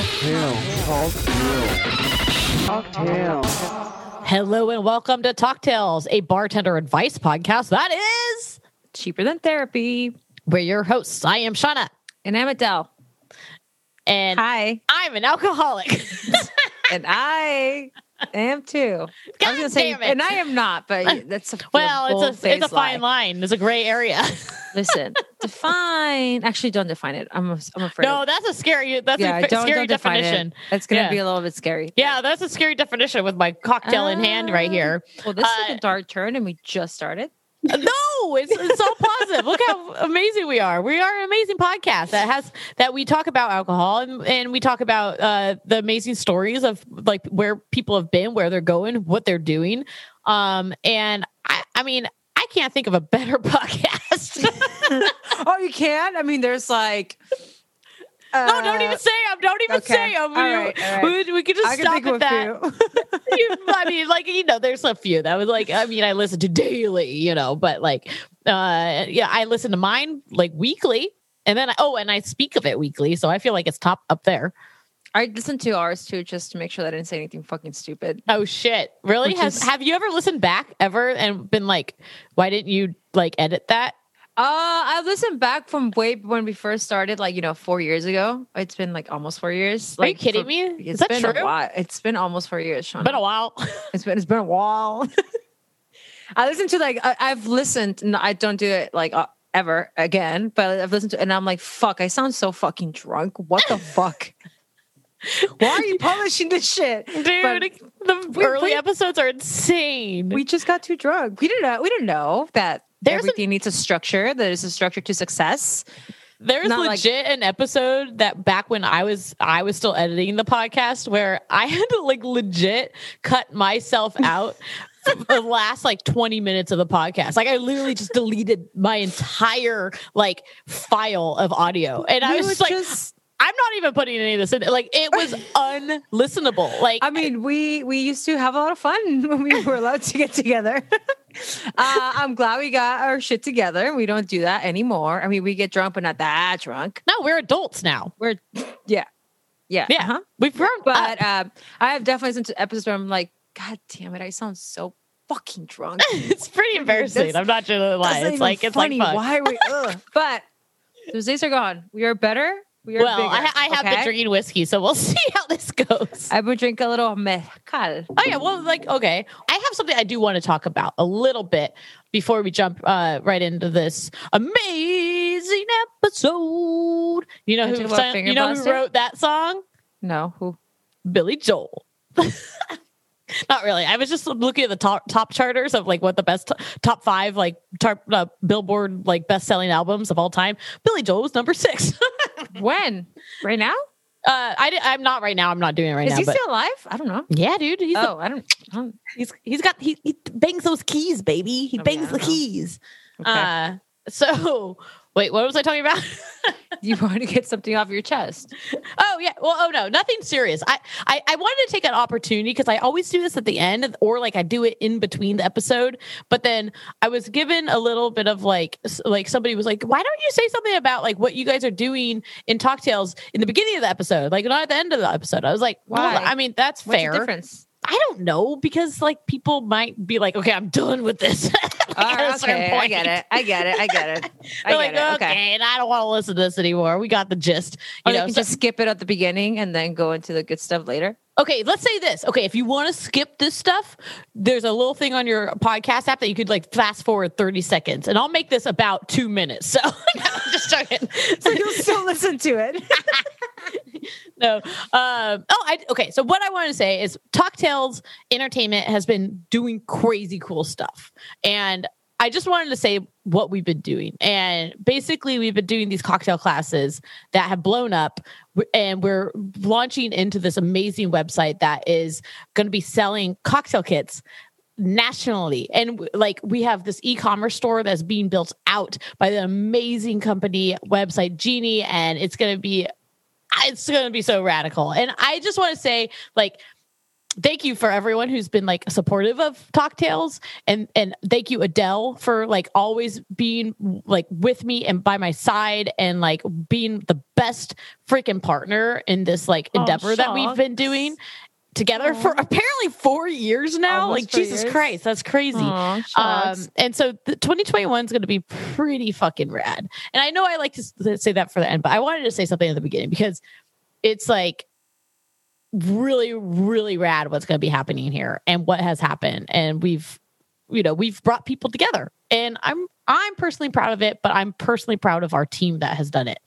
Cocktail. Cocktail. Cocktail. Hello and welcome to Talk Tales, a bartender advice podcast that is cheaper than therapy. We're your hosts. I am Shauna. And I'm Adele. And hi. I'm an alcoholic. and I am too. God I was gonna say, and I am not, but that's a well, it's a it's a fine lie. line. It's a gray area. Listen, define. Actually, don't define it. I'm I'm afraid. No, that's a scary. That's yeah, a don't, scary don't definition. It. It's gonna Yeah. be a little bit scary. Yeah, that's a scary definition with my cocktail in hand right Uh, here. Well, this Uh, is a dark turn, and we just started. No, it's it's all positive. Look how amazing we are. We are an amazing podcast that has that we talk about alcohol and, and we talk about uh, the amazing stories of like where people have been, where they're going, what they're doing. Um, and I, I mean, I can't think of a better podcast. oh, you can't. I mean, there's like. No, don't even say them. Don't even okay. say them. All right. We, we could just stop at that. you, I mean, like you know, there's a few that was like, I mean, I listen to daily, you know, but like, uh, yeah, I listen to mine like weekly, and then oh, and I speak of it weekly, so I feel like it's top up there. I listened to ours too, just to make sure that I didn't say anything fucking stupid. Oh shit, really? Which Has is- have you ever listened back ever and been like, why didn't you like edit that? Uh, I listened back from way when we first started, like you know, four years ago. It's been like almost four years. Are you kidding for- me? It's Is that been true? a while. It's been almost four years, Sean. Been a while. It's been it's been a while. I listened to like I, I've listened. And I don't do it like uh, ever again, but I've listened to, and I'm like, fuck, I sound so fucking drunk. What the fuck? Why are you publishing this shit, Dude, But the we- early we- episodes are insane. We just got too drunk. We didn't know. We didn't know that There's a- everything needs a structure. There's a structure to success. There's Not like- legit an episode that back when I was I was still editing the podcast where I had to like legit cut myself out for the last like 20 minutes of the podcast. Like I literally just deleted my entire like file of audio. And I was just like just- I'm not even putting any of this in. Like it was unlistenable. Like I mean, we we used to have a lot of fun when we were allowed to get together. uh, I'm glad we got our shit together. We don't do that anymore. I mean, we get drunk, but not that drunk. no, we're adults now. We're yeah, yeah, Yeah. uh-huh. We've grown But um, I have definitely listened to episodes where I'm like, God damn it, I sound so fucking drunk. it's pretty embarrassing. I'm not gonna lie. It's like it's funny. like fun. Why are we? But those days are gone. We are better. We are well, bigger, I, I have been drinking whiskey, so we'll see how this goes. I would drink a little mezcal. Oh yeah, well, like okay, I have something I do want to talk about a little bit before we jump uh, right into this amazing episode. You know who sang- you know who wrote that song? No, who? Billy Joel. Not really. I was just looking at the top top charters of like what the best top five like top, uh, Billboard like best selling albums of all time. Billy Joel was number six. When? Right now? uh, I I'm not right now. I'm not doing it right Is now. Is he but still alive? I don't know. yeah, dude, he's oh, I don't. I don't He's he's got he, he bangs those keys, baby. He Oh, bangs yeah, the know. keys. okay. Uh so wait, what was I talking about? you want to get something off your chest? oh yeah. Well, oh no, nothing serious. I I, I wanted to take an opportunity because I always do this at the end, or like I do it in between the episode. But then I was given a little bit of like like somebody was like, why don't you say something about like what you guys are doing in Talktails in the beginning of the episode, like not at the end of the episode? I was like, well, Why? I mean, that's What's fair. the difference? I don't know because like people might be like, okay, I'm done with this. Like, at a Oh, certain okay, I get it. I get it. I get it. I They're get like, it. okay, Okay. and I don't want to listen to this anymore. We got the gist. You oh, they know, can so- just skip it at the beginning and then go into the good stuff later. okay, let's say this. Okay, if you want to skip this stuff, there's a little thing on your podcast app that you could like fast forward 30 seconds, and I'll make this about two minutes. So no, just joking. So you'll still listen to it. no. Um, oh, I okay. So what I want to say is Talktails Entertainment has been doing crazy cool stuff, and I just wanted to say what we've been doing. And basically, we've been doing these cocktail classes that have blown up, and we're launching into this amazing website that is going to be selling cocktail kits nationally and like we have this e-commerce store that's being built out by the amazing company website genie and it's going to be it's going to be so radical. And i just want to say like thank you for everyone who's been like supportive of Talk Tales, and and thank you Adele for like always being like with me and by my side and like being the best freaking partner in this like Oh, endeavor that we've been doing together for apparently four years now. Almost like Jesus years. Christ, that's crazy. Aw, Um, and so the 2021 is going to be pretty fucking rad. And I know I like to say that for the end, but I wanted to say something at the beginning because it's like really, really rad what's going to be happening here and what has happened. And we've, you know, we've brought people together, and I'm I'm personally proud of it, but I'm personally proud of our team that has done it,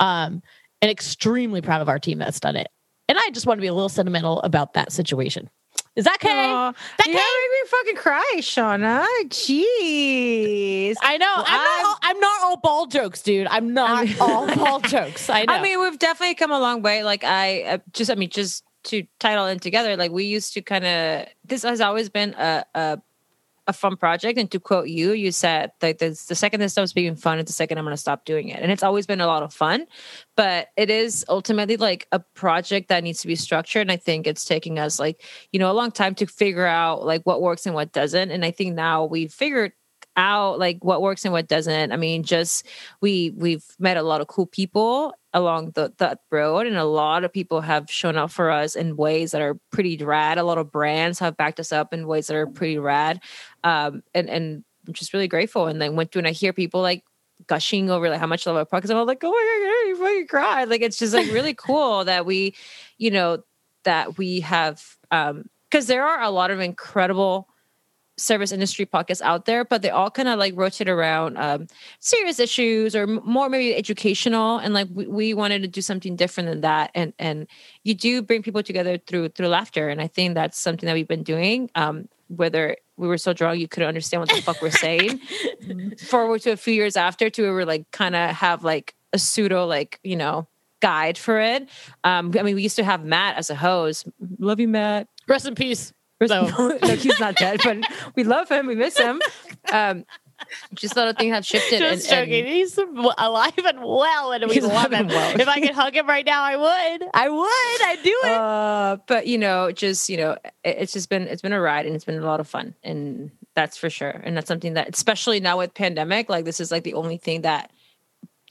um, and extremely proud of our team that's done it. And I just want to be a little sentimental about that situation. Is that okay? Aw, That you okay? make me fucking cry, Shauna. Jeez. I know. I'm I've- not. All, I'm not all ball jokes, dude. I'm not mean- all ball jokes. I know. I mean, we've definitely come a long way. Like I uh, just, I mean, just to title it together, like we used to kind of. This has always been a, a a fun project. And to quote you, you said like this, the second this stops being fun, it's the second I'm going to stop doing it. And it's always been a lot of fun, but it is ultimately like a project that needs to be structured. And I think it's taking us like you know a long time to figure out like what works and what doesn't. And I think now we've figured out like what works and what doesn't. I mean, just we we've met a lot of cool people along the that road, and a lot of people have shown up for us in ways that are pretty rad. A lot of brands have backed us up in ways that are pretty rad, um, and and I'm just really grateful. And then when when I hear people like gushing over like how much I love our podcast, I'm like, oh my god, you fucking cried. Like it's just like really cool that we, you know, that we have um because there are a lot of incredible service industry podcasts out there, but they all kind of like rotate around um, serious issues or more maybe educational. And like we, we wanted to do something different than that. And and you do bring people together through through laughter, and I think that's something that we've been doing. Um, whether we were so drunk you couldn't understand what the fuck we're saying, forward to a few years after, to we were like kind of have like a pseudo like you know guide for it. Um, I mean, we used to have Matt as a host. Love you, Matt. Rest in peace. No, So- no, he's not dead, but we love him. We miss him. Um, just thought a thing have shifted. Just and- and- He's alive and well, and we love him. well. If I could hug him right now, I would. I would. I'd do it. uh, but you know, just you know, it- it's just been it's been a ride and it's been a lot of fun, and that's for sure. And that's something that, especially now with pandemic, like this is like the only thing that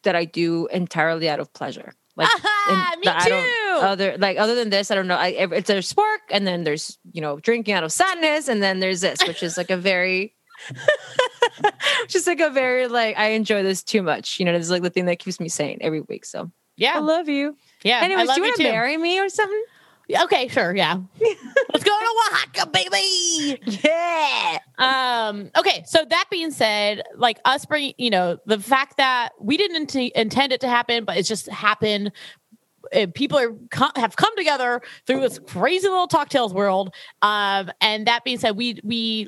that I do entirely out of pleasure. Like Me too. other like other than this, I don't know. I, it's there's work, and then there's you know drinking out of sadness, and then there's this, which is like a very, just like a very like I enjoy this too much. You know, this is like the thing that keeps me sane every week. So yeah, I love you. Yeah. Anyways, do you want to marry me or something? Okay, sure. Yeah. Let's go to Oaxaca, baby. Yeah. Um, okay, so that being said, like us bringing, you know, the fact that we didn't int- intend it to happen, but it's just happened. And people are co- have come together through this crazy little talk tales world. Um, and that being said, we we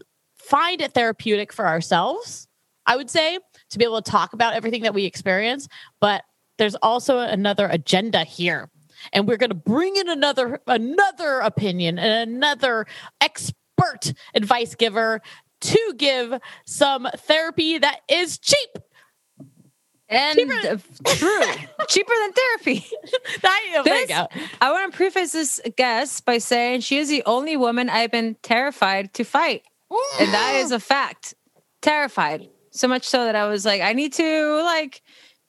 find it therapeutic for ourselves. I would say to be able to talk about everything that we experience, but there's also another agenda here and we're going to bring in another another opinion and another expert advice giver to give some therapy that is cheap. And Cheaper- true, cheaper than therapy. Oh I, there you This- I want to preface this guest by saying she is the only woman I've been terrified to fight. And that is a fact. Terrified. So much so that I was like, I need to like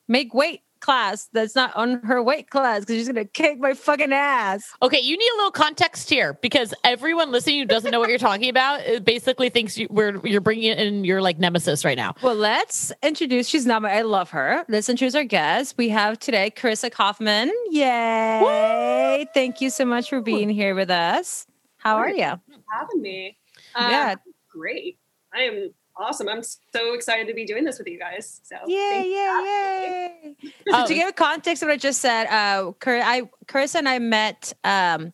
make weight class that's not on her weight class because she's gonna kick my fucking ass. Okay, you need a little context here because everyone listening who doesn't know what you're talking about basically thinks you, we're you're bringing in your like nemesis right now. Well, let's introduce. She's not my. I love her. Let's introduce our guest. We have today Carissa Kaufman. Yay! Thank you so much for being here with us. How are you? having me. Uh, Yeah. Great. I am awesome. I'm so excited to be doing this with you guys. So yeah, yeah, yeah. for having me. Yay! Yay! So Oh. to give a context of what I just said, uh, Car- I, Carissa and I met um,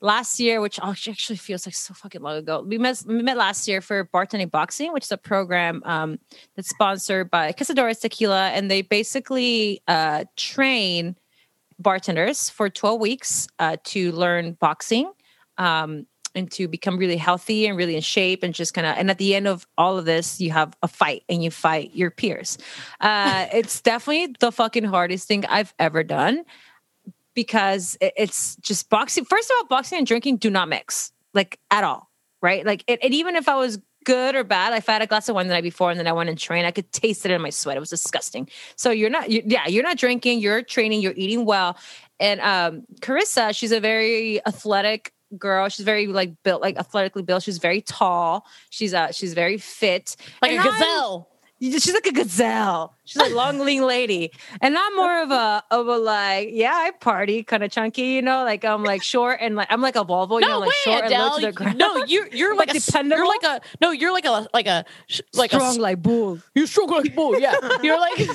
last year, which actually feels like so fucking long ago. We met, we met last year for Bartending Boxing, which is a program um, that's sponsored by Cazadores Tequila, and they basically uh, train bartenders for 12 weeks uh, to learn boxing. Um, and to become really healthy and really in shape and just kind of and at the end of all of this you have a fight and you fight your peers uh it's definitely the fucking hardest thing i've ever done because it's just boxing first of all boxing and drinking do not mix like at all, right? Like, it, and even if I was good or bad, if I had a glass of wine the night before and then I went and trained, I could taste it in my sweat. It was disgusting. So you're not, you, yeah, you're not drinking, you're training, you're eating well. And um, Carissa, she's a very athletic girl. She's very like built, like athletically built. She's very tall. She's uh, she's very fit, like And a I'm- gazelle. She's like a gazelle. She's like long, lean lady, and I'm more of a of a like, yeah, I party kind of chunky, you know. Like I'm like short and like I'm like a Volvo, you know, No like way, short and low to the ground. No, you're you're like, Like a? You're like a no. You're like a like a like a strong s- like bull. you're strong like bull. Yeah, you're like.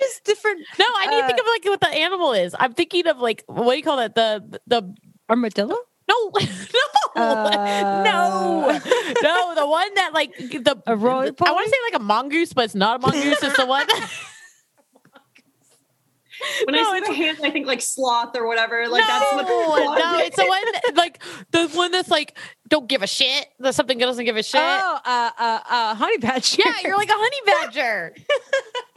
Just different No, I need to Uh, think of like what the animal is. I'm thinking of like what do you call that? The the armadillo. no no Uh, no no the one that like the A roly I want to say like a mongoose, but it's not a mongoose. it's the one. When No, I see the hand, I think like sloth or whatever. Like that's what no, the no, it's the one that, like the one that's like don't give a shit. That's something that doesn't give a shit. Oh, uh, uh, uh, honey badger. Yeah, you're like a honey badger.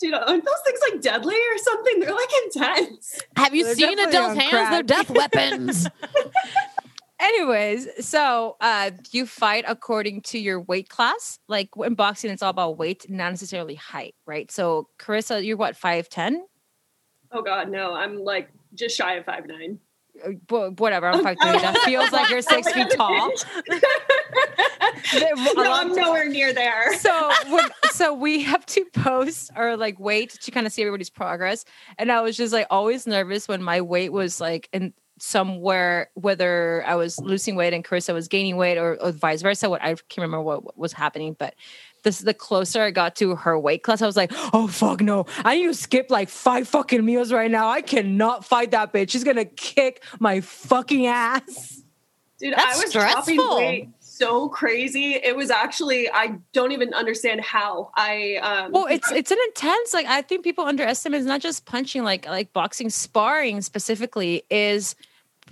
Dude, aren't those things like deadly or something? They're like intense. Have you They're seen definitely Adele's hands? crack. They're death weapons. Anyways, so uh, you fight according to your weight class. Like in boxing, it's all about weight, not necessarily height, right? So, Carissa, you're what five ten? Oh god, no. I'm like just shy of five nine. Whatever, three. That feels like you're six feet tall. No, I'm nowhere near there. so so we have to post or like wait to kind of see everybody's progress and i was just like always nervous when my weight was like in somewhere whether i was losing weight and carissa was gaining weight or, or vice versa what i can't remember what, what was happening but this the closer i got to her weight class i was like oh fuck no i need to skip like five fucking meals right now i cannot fight that bitch she's gonna kick my fucking ass Dude, That's I was dropping weight so crazy. It was actually I don't even understand how. I um Well, it's it's an intense. Like I think people underestimate. It's not just punching. Like like boxing, sparring specifically is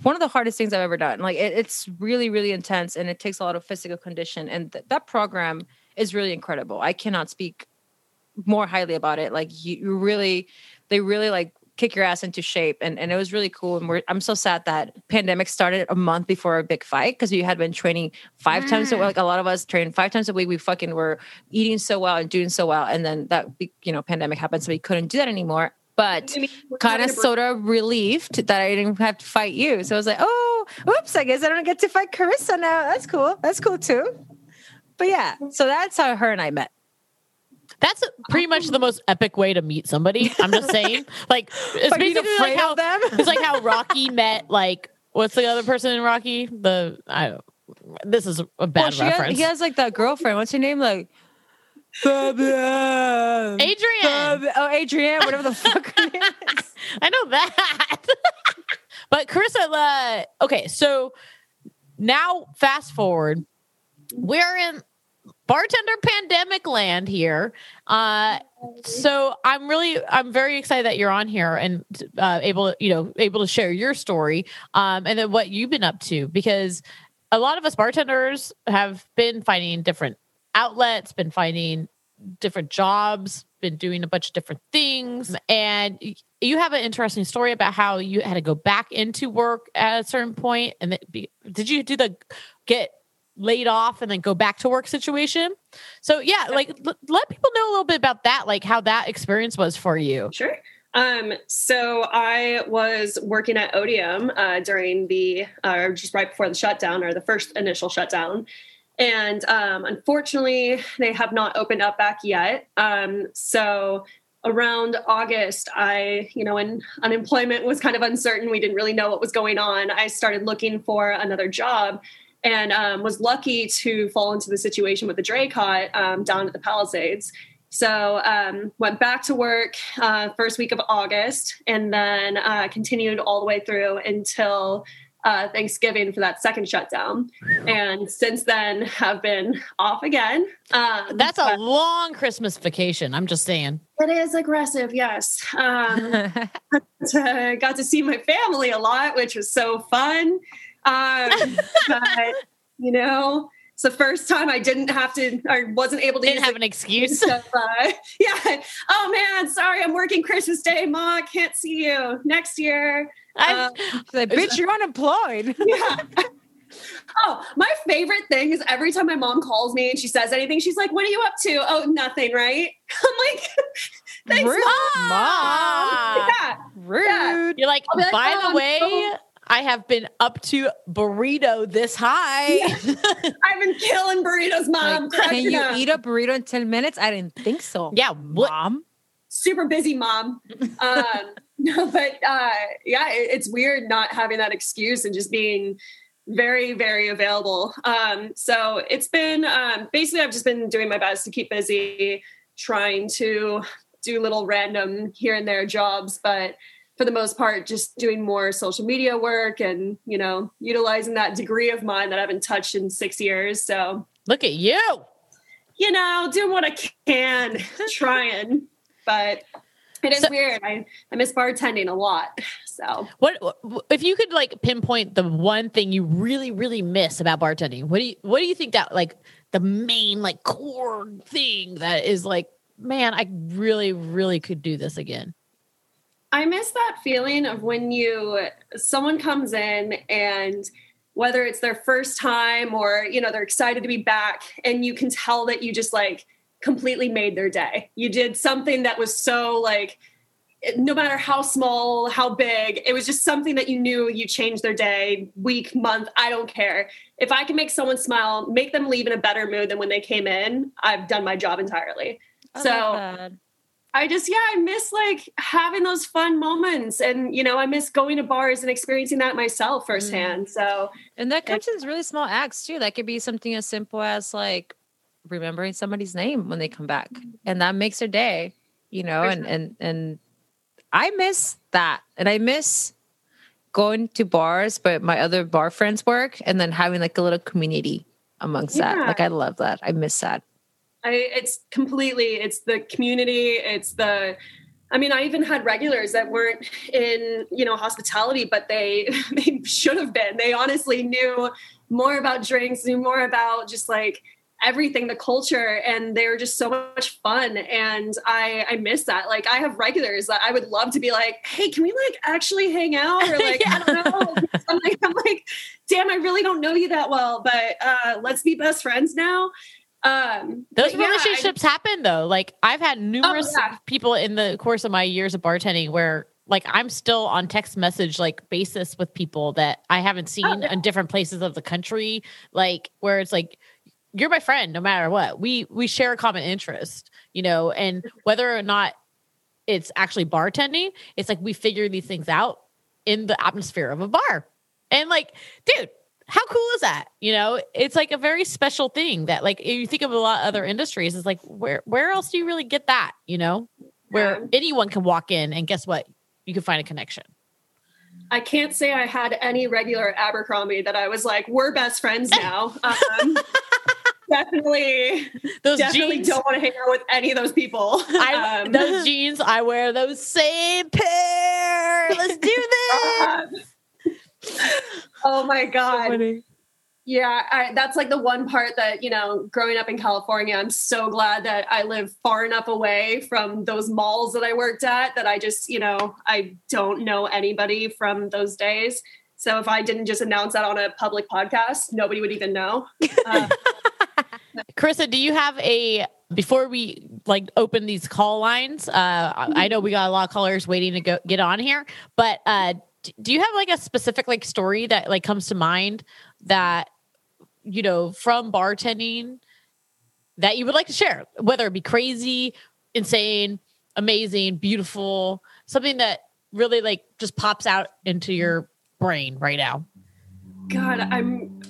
one of the hardest things I've ever done. Like it, it's really really intense, and it takes a lot of physical condition. And th- that program is really incredible. I cannot speak more highly about it. Like you, really, they really like kick your ass into shape and, and it was really cool and we're, i'm so sad that pandemic started a month before our big fight because we had been training five times a mm. week like a lot of us trained five times a week we fucking were eating so well and doing so well and then that you know pandemic happened so we couldn't do that anymore but I mean, we're kind of sort of relieved that I didn't have to fight you. So I was like, oh, oops, I guess I don't get to fight Carissa now. That's cool. That's cool too. But yeah, so that's how her and I met. That's pretty much the most epic way to meet somebody. I'm just saying. Like it's By basically like how them? it's like how Rocky met like what's the other person in Rocky? The I don't this is a bad Well, she has, reference. he has like that girlfriend. What's her name? Like Fabienne. Adrian. Fab- oh, Adrian, whatever the fuck her name is. I know that. but Carissa, uh, okay, so now fast forward, we're in bartender pandemic land here. Uh, so I'm really, I'm very excited that you're on here and uh, able, you know, able to share your story um, and then what you've been up to because a lot of us bartenders have been finding different outlets, been finding different jobs, been doing a bunch of different things. And you have an interesting story about how you had to go back into work at a certain point. And be, did you do the get laid off and then go back to work situation? So, yeah, like l- let people know a little bit about that, like how that experience was for you. Sure. Um, so I was working at Odium uh, during the, uh, just right before the shutdown or the first initial shutdown. And um, unfortunately, they have not opened up back yet. Um, so around August, I, you know, when unemployment was kind of uncertain, we didn't really know what was going on. I started looking for another job and um, was lucky to fall into the situation with the Draycott um, down at the Palisades. So um, went back to work uh, first week of August, and then uh, continued all the way through until uh, Thanksgiving for that second shutdown. And since then, have been off again. Um, That's a long Christmas vacation. I'm just saying. it is aggressive, yes. Um, got to see my family a lot, which was so fun. Um, but you know, It's the first time I didn't have to or wasn't able to Didn't have an excuse. of, uh, yeah. Oh man, sorry, I'm working Christmas Day, Ma. Can't see you next year. I, Uh, She's like, bitch, you're unemployed. yeah. Oh, my favorite thing is every time my mom calls me and she says anything, she's like, "What are you up to?" Oh, nothing, right? I'm like, "Thanks, Rude, mom." Mom. Yeah, Rude. You're like, like, by "Oh, the I'm way, so- I have been up to burrito this high. I've been killing burritos, mom. Like, can you up. eat a burrito in 10 minutes? I didn't think so. yeah. What? Mom. super busy mom. Um, no, but uh, yeah, it, it's weird not having that excuse and just being very, very available. Um, so it's been um, basically I've just been doing my best to keep busy, trying to do little random here and there jobs, but for the most part, just doing more social media work and you know utilizing that degree of mine that I haven't touched in six years. So Look at you. you know, doing what I can, trying. But it is So- weird. I, I miss bartending a lot. So What if you could like pinpoint the one thing you really, really miss about bartending? What do you what do you think that like the main like core thing that is like, man, I really, really could do this again? I miss that feeling of when you someone comes in and whether it's their first time or you know they're excited to be back and you can tell that you just like completely made their day. You did something that was so like no matter how small, how big, it was just something that you knew you changed their day, week, month, I don't care. If I can make someone smile, make them leave in a better mood than when they came in, I've done my job entirely. I So-. I just, yeah, I miss like having those fun moments. And, you know, I miss going to bars and experiencing that myself firsthand. Mm. So, And that comes in really small acts too. That could be something as simple as like remembering somebody's name when they come back. And that makes their day, you know, and and and I miss that. And I miss going to bars, but my other bar friends work and then having like a little community amongst that. Like I love that. I miss that. I, it's completely, it's the community, it's the, I mean, I even had regulars that weren't in, you know, hospitality, but they they should have been. They honestly knew more about drinks, knew more about just like everything, the culture, and they were just so much fun. And I I miss that. Like I have regulars that I would love to be like, hey, can we like actually hang out? Or like, I don't know. I'm like, I'm like, damn, I really don't know you that well, but uh let's be best friends now. Um Those but yeah, I- relationships happen though. Like I've had numerous yeah. people in the course of my years of bartending where like I'm still on text message like basis with people that I haven't seen yeah. in different places of the country. Like where it's like you're my friend no matter what. We we share a common interest, you know, and whether or not it's actually bartending, it's like we figure these things out in the atmosphere of a bar. And like, dude, how cool is that? You know, it's like a very special thing that like if you think of a lot of other industries, it's like where where else do you really get that, you know? Where Yeah. anyone can walk in and guess what? You can find a connection. I can't say I had any regular Abercrombie that I was like, we're best friends now. Um, definitely, Those definitely jeans, don't want to hang out with any of those people. I, Um, those jeans, I wear those same pair. Let's do this. Oh my god! Yeah, I, that's like the one part that you know, growing up in California, I'm so glad that I live far enough away from those malls that I worked at that I just, you know, I don't know anybody from those days. So if I didn't just announce that on a public podcast, nobody would even know. Uh, Carissa, do you have a before we like open these call lines? Uh, I I know we got a lot of callers waiting to go get on here, but uh, d- do you have like a specific like story that like comes to mind that you know from bartending that you would like to share, whether it be crazy, insane, amazing, beautiful, something that really like just pops out into your brain right now? God, I'm.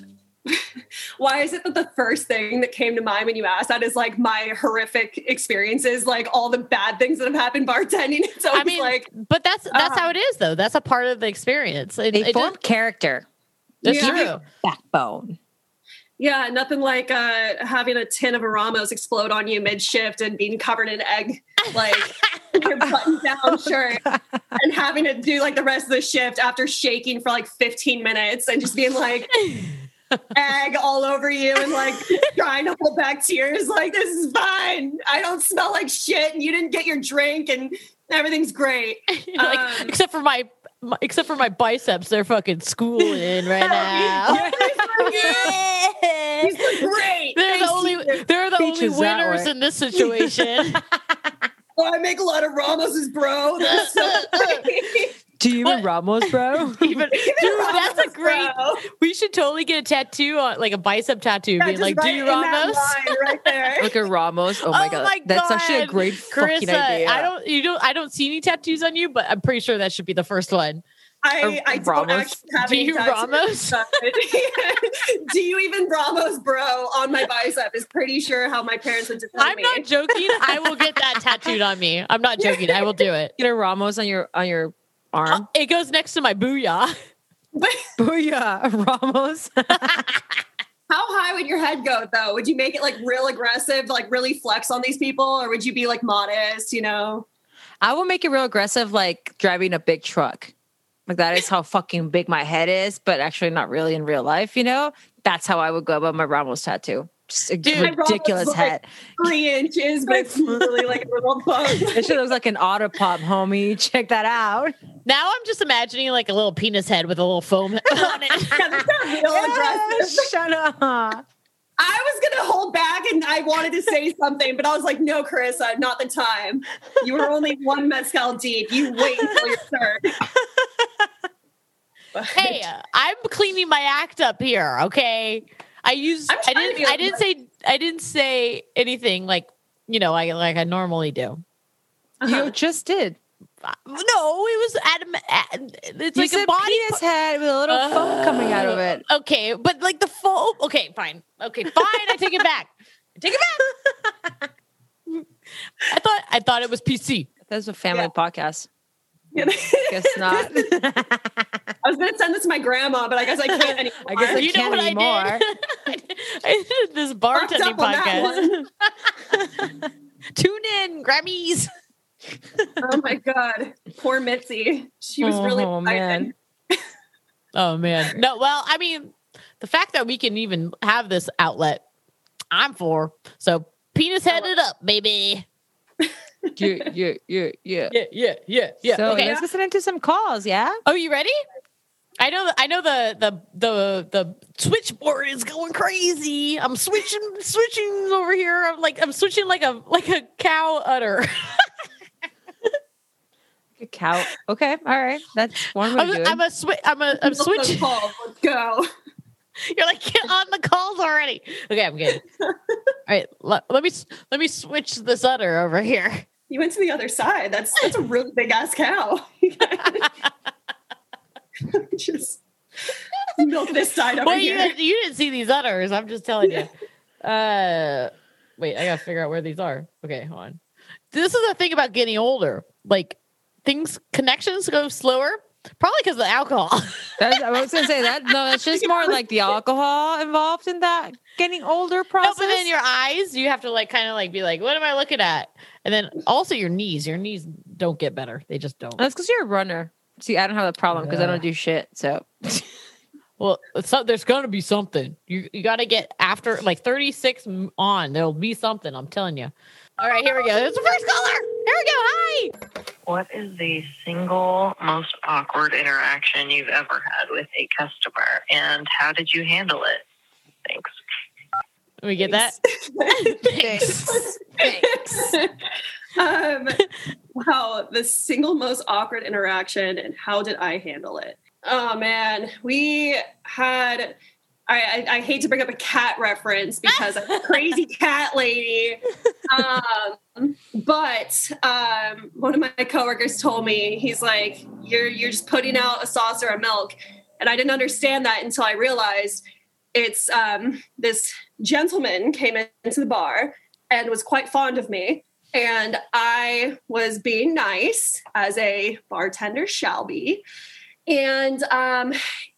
Why is it that the first thing that came to mind when you asked that is like my horrific experiences, like all the bad things that have happened bartending? It's always I mean, like, but that's that's uh, how it is though. That's a part of the experience. It, They it form does- character, that's Yeah. true. backbone. yeah, nothing like uh, having a tin of a Ramos explode on you mid shift and being covered in egg, like your button down shirt, and having to do like the rest of the shift after shaking for like 15 minutes and just being like, egg all over you and like trying to hold back tears. Like, this is fine. I don't smell like shit and you didn't get your drink and everything's great. like, Um, except for my, my except for my biceps, they're fucking schooling right now. These look great. They're the only they're the only winners in this situation. Oh, I make a lot of Ramoses, bro. That's so funny. Do you even? Ramos, bro? Even, dude, that's a great. bro. We should totally get a tattoo on like a bicep tattoo, Yeah, being like, "Do you Ramos?" right there. Look at Ramos. Oh my oh god, that's actually a great fucking idea. I don't, you don't, I don't see any tattoos on you, but I'm pretty sure that should be the first one. I, I don't Ramos. have Do you Ramos? Do you even Ramos, bro? On my bicep is pretty sure how my parents would I'm me. not joking. I will get that tattooed on me. I'm not joking. I will do it. Get a Ramos on your on your arm. It goes next to my booyah. But Booyah, Ramos. how high would your head go though? Would you make it like real aggressive, like really flex on these people, or would you be like modest? You know? I will make it real aggressive, like driving a big truck. Like that is how fucking big my head is, but actually not really in real life. You know, that's how I would go about my Ramos tattoo. Just a Dude, ridiculous look head. Three inches, but it's really like a little bug. It shit looks like an auto pop, homie. Check that out. Now I'm just imagining like a little penis head with a little foam on it. Yeah, that's not real aggressive. Shut up. I was gonna hold back and I wanted to say something, but I was like, no, Carissa, not the time. You were only one mezcal deep. You wait until your turn. But- hey, I'm cleaning my act up here. Okay, I used. I'm I didn't. I didn't say. I didn't say anything like you know. I like I normally do. Uh-huh. You just did. Uh, No, it was Adam. It's You like said a body. penis head with a little foam coming out of it. Okay, but like the foam. Okay, fine. Okay, fine. I take it back. I take it back. I thought. I thought it was PC. That's a family Yeah. podcast. Guess not. I was gonna send this to my grandma, but I guess I can't anymore. I guess I you know can't what anymore. I did? I did this bartending podcast. Tune in, Grammys. Oh my god, poor Mitzi. She was really Oh, man. Oh man. No, well, I mean, the fact that we can even have this outlet, I'm for. So penis headed up, baby. Yeah, yeah, yeah, yeah. Yeah, yeah, yeah, yeah. So okay. let's listen into some calls, yeah? Oh, you ready? I know. I know the the the the switchboard is going crazy. I'm switching, switching over here. I'm like I'm switching like a like a cow udder. A cow. Okay, all right. That's one way to do I'm, it. I'm a switch. I'm a I'm switching. Let's go. You're like get on the calls already. Okay, I'm good. All right, let, let me let me switch this udder over here. You went to the other side. That's that's a really big ass cow. Just milk this side over Well, you, here. didn't- you didn't see these udders. I'm just telling you. Uh, wait, I gotta figure out where these are. Okay, hold on. This is the thing about getting older. Like things, connections go slower. Probably because of the alcohol. That's, I was gonna say that. No, it's just more like the alcohol involved in that getting older no, process. but then your eyes, you have to like kind of like be like, what am I looking at? And then also your knees. Your knees don't get better. They just don't. That's because you're a runner. See, I don't have that problem because I don't do shit. So Well, so, there's going to be something. You you got to get after like 36 on. There'll be something. I'm telling you. All right, here we go. It's the first caller. Here we go. Hi. What is the single most awkward interaction you've ever had with a customer, and how did you handle it? Thanks. We me get that. Thanks. Thanks. um, wow, the single most awkward interaction and how did I handle it? Oh man, we had. I, I, I hate to bring up a cat reference because I'm a crazy cat lady. Um, but um, one of my coworkers told me he's like, "You're you're just putting out a saucer of milk," and I didn't understand that until I realized it's um, this gentleman came into the bar and was quite fond of me. And I was being nice as a bartender shall be. And um,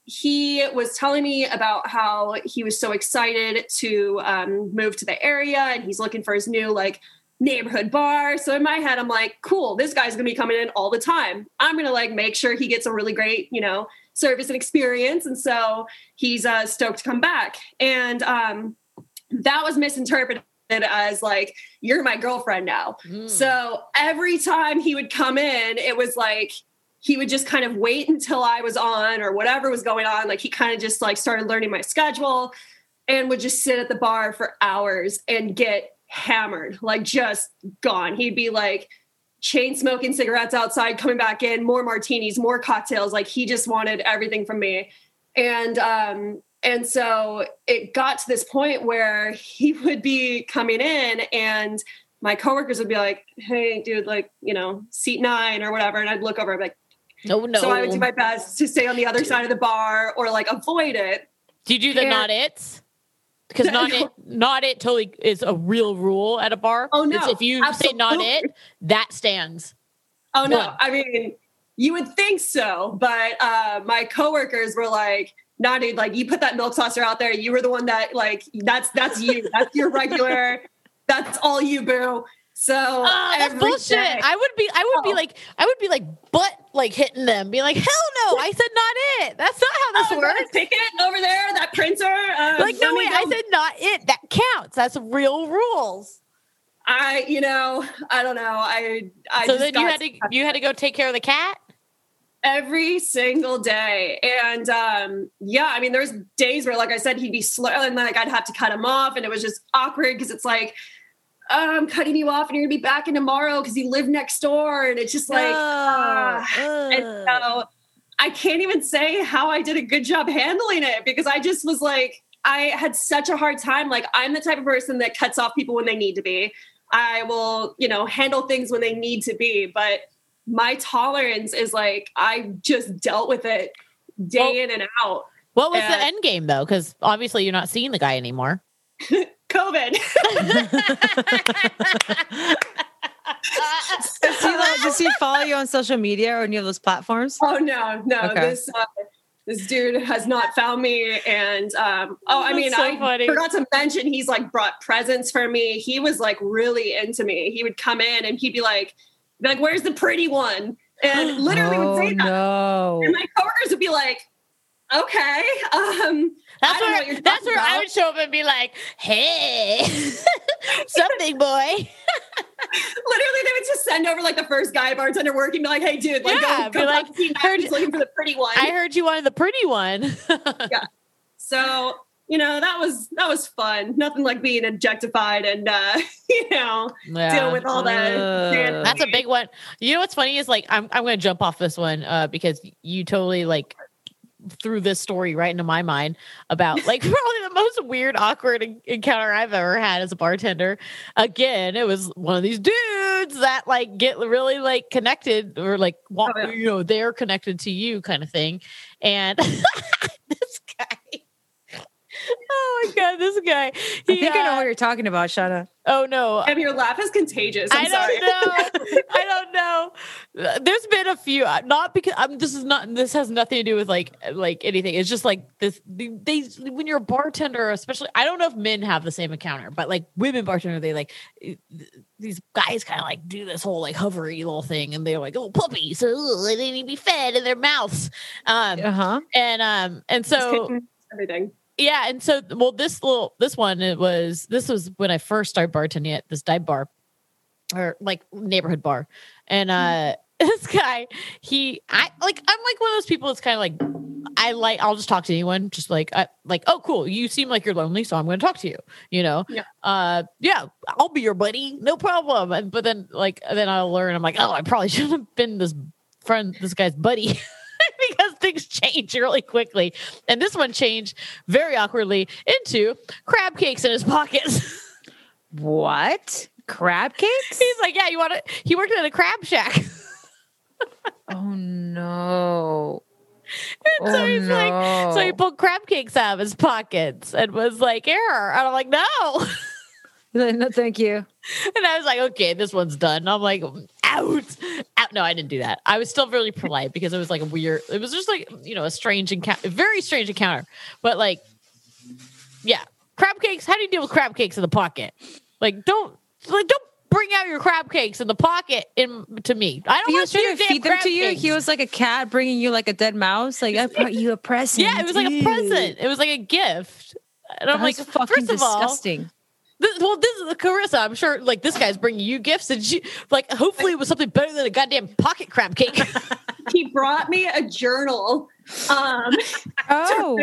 he was telling me about how he was so excited to um, move to the area and he's looking for his new like neighborhood bar. So in my head, I'm like, cool, this guy's gonna be coming in all the time. I'm gonna like make sure he gets a really great, you know, service and experience. And so he's uh, stoked to come back. And um, that was misinterpreted as like, you're my girlfriend now. Mm. So every time he would come in, it was like, he would just kind of wait until I was on or whatever was going on. Like he kind of just like started learning my schedule and would just sit at the bar for hours and get hammered, like just gone. He'd be like chain smoking cigarettes outside, coming back in, more martinis, more cocktails. Like he just wanted everything from me. And um, and so it got to this point where he would be coming in and my coworkers would be like, Hey, dude, like, you know, seat nine or whatever. And I'd look over, I'd be like, No, no. so I would do my best to stay on the other side of the bar or like avoid it. Do you do the And- not it's? Because No, not it, not it totally is a real rule at a bar. Oh, no, It's if you say not it, that stands. Oh no, One. I mean, you would think so, but uh, my coworkers were like, "Nah, dude, like you put that milk saucer out there. You were the one that like that's that's you. That's your regular. that's all you, boo." So Ah, that's bullshit. day- I would be, I would be Oh. like, I would be like butt like hitting them, be like, hell no, I said not it. That's not how this oh, works. a ticket over there, that printer. Um, Like, no way, I said not it. That counts. That's real rules. I, you know, I don't know. I, I so then you had to, you had to go take care of the cat. every single day and um yeah i mean there's days where like i said he'd be slow and like i'd have to cut him off and it was just awkward because it's like oh, i'm cutting you off and you're gonna be back in tomorrow because you live next door and it's just like ah. and so i can't even say how i did a good job handling it because i just was like i had such a hard time like i'm the type of person that cuts off people when they need to be i will you know handle things when they need to be but my tolerance is like I just dealt with it day Well- in and out. what was the end game though? Because obviously you're not seeing the guy anymore. COVID. Does he, does he follow you on social media or any of those platforms? oh no, no, Okay. this uh, this dude has not found me. And um, oh, I mean, so I funny. forgot to mention he's like brought presents for me. He was like really into me. He would come in and he'd be like, like, "Where's the pretty one?" And literally would say that. Oh, no. And my coworkers would be like, "Okay." Um, That's where that's where I would show up and be like, "Hey, something boy." Literally, they would just send over like the first guy bartender working, be like, "Hey, dude, like, Yeah, go, go like, heard- He's looking for the pretty one." I heard you wanted the pretty one. Yeah. So you know that was that was fun. Nothing like being objectified and uh, you know dealing with all that. Fantasy. That's a big one. You know what's funny is like I'm I'm gonna jump off this one uh, because you totally like threw this story right into my mind about like probably the most weird, awkward encounter I've ever had as a bartender. Again, it was one of these dudes that like get really like connected or like Oh, you know they're connected to you kind of thing, and. Oh my god, this guy. I He, think I know uh, what you're talking about, Shauna. oh no, And your laugh is contagious. I'm I don't know. I don't know. Uh, There's been a few, uh, not because um, this is not. This has nothing to do with like like anything. It's just like this. They, they when you're a bartender, especially, I don't know if men have the same encounter, but like women bartender, they like uh, these guys kind of like do this whole like hovery little thing, and they're like, oh puppies, so they need to be fed in their mouths. Um, Uh huh. and um, and so everything. Yeah, and so well, this little this one it was this was when I first started bartending at this dive bar or like neighborhood bar, and uh this guy he I like I'm like one of those people that's kind of like I like I'll just talk to anyone just like I, like oh cool you seem like you're lonely so I'm going to talk to you you know Yeah. uh yeah I'll be your buddy no problem and but then like then I'll learn I'm like oh I probably shouldn't have been this friend this guy's buddy. because things change really quickly. And this one changed very awkwardly into crab cakes in his pockets. What? Crab cakes? He's like, Yeah, you want to? He worked at a crab shack. oh no. And so oh, he's like, so he pulled crab cakes out of his pockets and was like, Error. And I'm like, No. No, thank you. And I was like, Okay, this one's done. I'm like, Out. Out. No, I didn't do that. I was still really polite because it was like a weird, it was just like, you know, a strange encounter, very strange encounter. But like, yeah, crab cakes. How do you deal with crab cakes in the pocket? Like, don't, like, don't bring out your crab cakes in the pocket in to me. I don't He want was trying to feed them to you. cakes. He was like a cat bringing you like a dead mouse. Like I brought you a present. yeah, it was like a present. It was like a gift. And I'm like, fucking first of all, disgusting. This, well, this is Carissa. I'm sure, like this guy's bringing you gifts, and she, like, hopefully, it was something better than a goddamn pocket crab cake. he brought me a journal. Um, oh,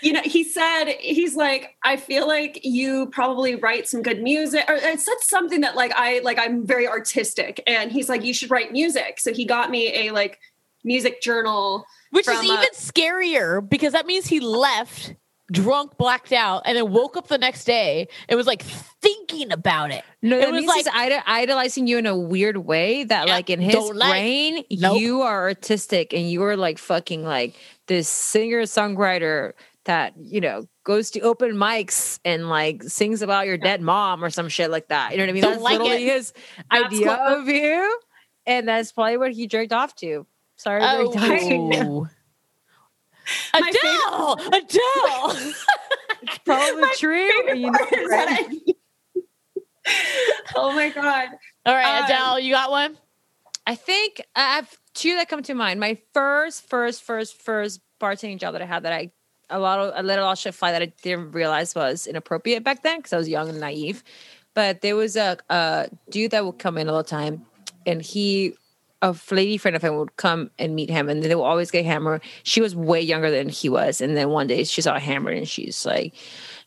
you know, he said he's like, I feel like you probably write some good music, or it said something that like I like I'm very artistic, and he's like, you should write music. So he got me a like music journal. Which is From, uh, even scarier because that means he left drunk, blacked out, and then woke up the next day and was like thinking about it. no, it was like- he's idolizing you in a weird way. That Yeah, like in his don't like. brain, Nope. you are artistic and you are like fucking like this singer songwriter that you know goes to open mics and like sings about your dead mom or some shit like that. You know what I mean? Don't that's like literally it. his That's idea what- of you, and that's probably what he jerked off to. Sorry, jerked Adele, Adele. probably true. you know part is that it. I- oh my god! All right, Um, Adele, you got one? I think I have two that come to mind. My first, first, first, first bartending job that I had that I a lot of a lot of shit fly that I didn't realize was inappropriate back then because I was young and naive. But there was a, a dude that would come in all the time, and he a lady friend of him would come and meet him, and they would always get hammered. She was way younger than he was, and then one day she saw hammered, and she's like,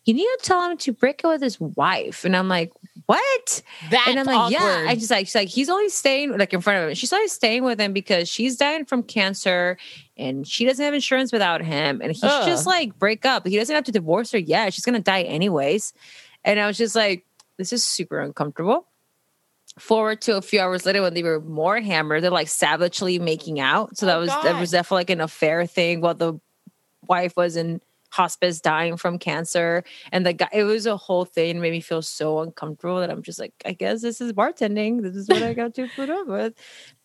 "You need to tell him to break up with his wife." And I'm like, "What?" That's and I'm like, yeah. I just like she's like he's only staying like in front of him. She's only staying with him because she's dying from cancer, and she doesn't have insurance without him. And he's Ugh. just like break up. He doesn't have to divorce her yet. She's gonna die anyways. And I was just like, this is super uncomfortable. Forward to a few hours later when they were more hammered, they're like savagely making out. So that Oh, was that was definitely like an affair thing while the wife was in hospice dying from cancer. And the guy it was a whole thing made me feel so uncomfortable that i'm just like i guess this is bartending. This is what i got to put up with.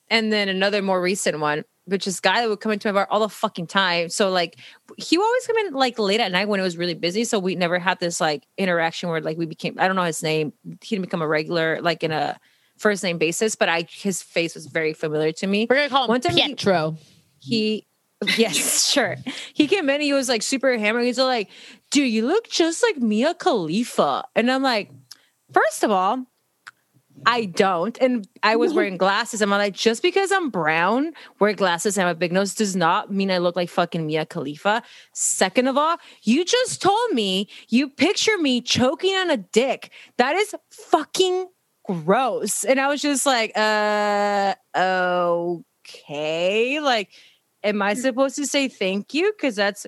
And then another more recent one which is guy that would come into my bar all the fucking time. So like he would always come in like late at night when it was really busy. So we never had this like interaction where like we became i don't know his name he didn't become a regular like in a first name basis but i his face was very familiar to me. We're gonna call him One time he- Pietro. he yes sure. He came in he was like super hammered. He's like dude you look just like mia khalifa. And i'm like first of all i don't. And i was wearing glasses. And i'm like just because i'm brown wear glasses and have a big nose does not mean i look like fucking mia khalifa. Second of all you just told me you picture me choking on a dick. That is fucking gross and i was just like uh okay like am I supposed to say thank you? Because that's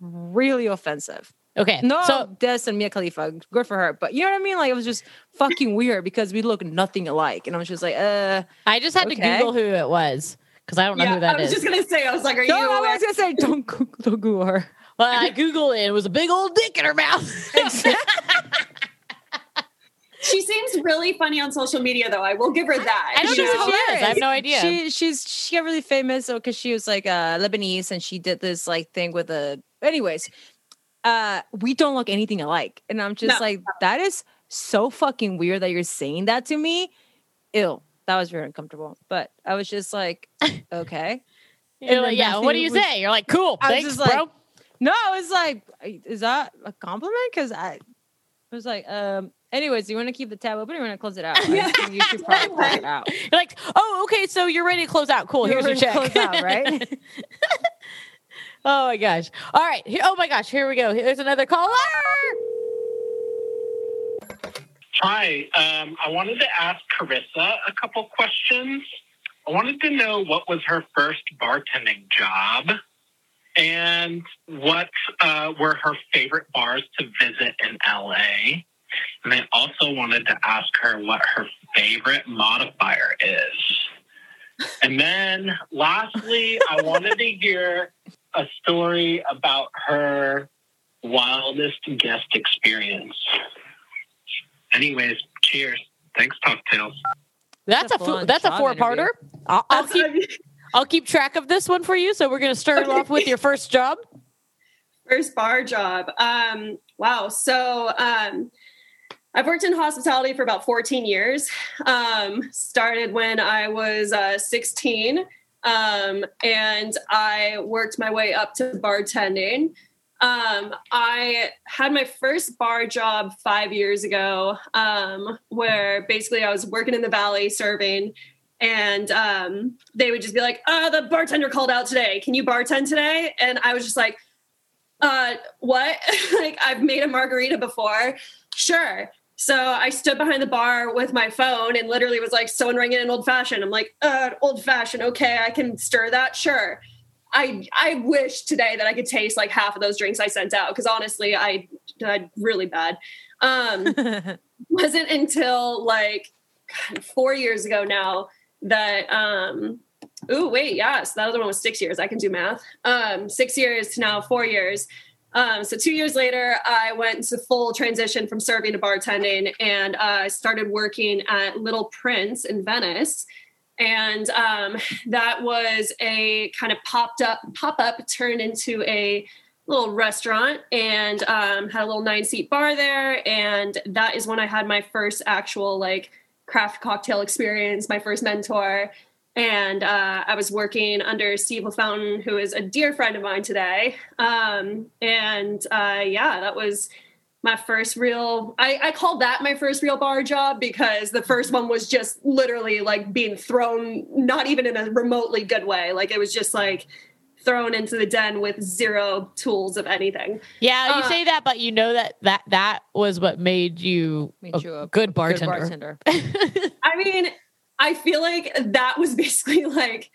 really offensive. Okay, No, so Des and Mia Khalifa, good for her. But you know what I mean? Like it was just fucking weird because we look nothing alike, and I was just like, uh. I just had to Google who it was because I don't know Yeah, who that is. I was is. just gonna say, I was like, are No, you? I was gonna say don't Google, don't Google her. Well, I Googled it. It was a big old dick in her mouth. She seems really funny on social media, though. I will give her that. I don't She's know who she is. I have no idea. She she's she got really famous because she was like uh Lebanese and she did this like thing with a. Anyways, uh, we don't look anything alike, and I'm just No. like that is so fucking weird that you're saying that to me. Ew, that was very uncomfortable. But I was just like, okay. You're And like, yeah, what do you was- say? You're like, cool, I was thanks, just like- bro. No, I was like, is that a compliment? Because I, I was like, um. Anyways, you want to keep the tab open or you want to close it out? I you should probably close it out. You're like, oh, okay, so you're ready to close out. Cool, here's You're your check. close out, right? oh my gosh. All right. Oh my gosh. Here we go. Here's another caller. Hi, um, I wanted to ask Carissa a couple questions. I wanted to know what was her first bartending job and what uh, were her favorite bars to visit in LA. And I also wanted to ask her what her favorite modifier is. And then lastly, I wanted to hear a story about her wildest guest experience. Anyways, cheers. Thanks, Cocktails. That's a That's a fu- that's a four parter. I'll, I'll keep I'll keep track of this one for you. So we're gonna start it off with your first job. First bar job. Um, wow. So um, I've worked in hospitality for about 14 years. Um, started when I was uh, 16, um, and I worked my way up to bartending. Um, I had my first bar job five years ago, um, where basically I was working in the valley serving, and um, they would just be like, "Uh, the bartender called out today. Can you bartend today?" And I was just like, "Uh, what? like I've made a margarita before, sure." So I stood behind the bar with my phone and literally was like, "Someone ring in an old fashioned." I'm like, "Uh, old fashioned. Okay, I can stir that. Sure." I I wish today that I could taste like half of those drinks I sent out because honestly, I died really bad. Um, wasn't until like God, four years ago now that um oh wait yeah so that other one was six years i can do math um six years to now four years um so two years later i went to full transition from serving to bartending and i uh, started working at little prince in venice and um, that was a kind of popped up pop up turned into a little restaurant and um, had a little nine seat bar there and that is when i had my first actual like craft cocktail experience, my first mentor. And uh, I was working under Steve LaFountain, who is a dear friend of mine today. Um, and uh, yeah, that was my first real I, I called that my first real bar job because the first one was just literally like being thrown not even in a remotely good way like it was just like thrown into the den with zero tools of anything. Yeah, you uh, say that, but you know that that that was what made you, made you a, a, good bartender. Good bartender. I mean, I feel like that was basically like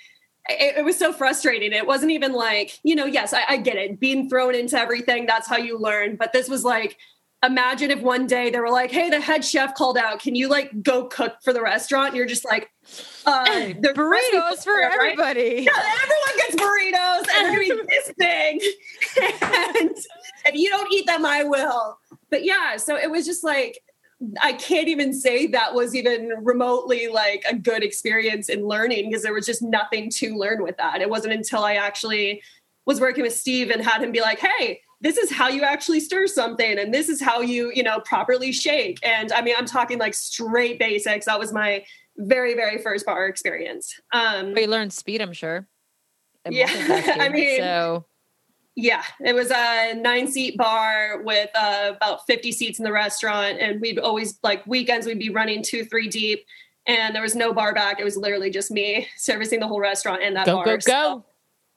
it, it, was so frustrating. It wasn't even like, you know, yes, I, I get it. Being thrown into everything, that's how you learn. But this was like imagine if one day they were like, "Hey, the head chef called out. Can you like go cook for the restaurant?" And you're just like, uh, "The burritos for there, everybody. Right? Yeah, everyone gets burritos, and they're gonna be this big. and if you don't eat them, I will." But yeah, so it was just like I can't even say that was even remotely like a good experience in learning because there was just nothing to learn with that. It wasn't until I actually was working with Steve and had him be like, "Hey." this is how you actually stir something and this is how you you know properly shake and i mean i'm talking like straight basics that was my very very first bar experience um but you learned speed i'm sure yeah i mean so yeah it was a nine seat bar with uh, about 50 seats in the restaurant and we'd always like weekends we'd be running two three deep and there was no bar back it was literally just me servicing the whole restaurant and that go bar. go so, go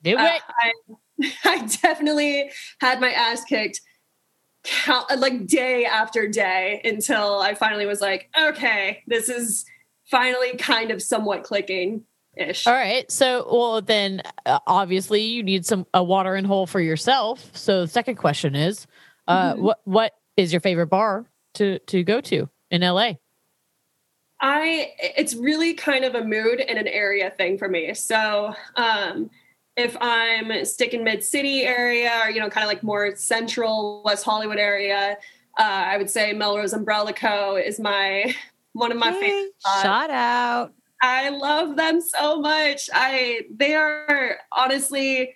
do uh, it I, I definitely had my ass kicked count, like day after day until I finally was like, okay, this is finally kind of somewhat clicking. Ish. All right. So, well, then uh, obviously you need some a watering hole for yourself. So, the second question is, uh, mm-hmm. what what is your favorite bar to to go to in LA? I it's really kind of a mood and an area thing for me. So, um, if I'm sticking mid city area or, you know, kind of like more central West Hollywood area, uh, I would say Melrose Umbrella Co. is my one of my hey, favorite. Shout out. I love them so much. I they are honestly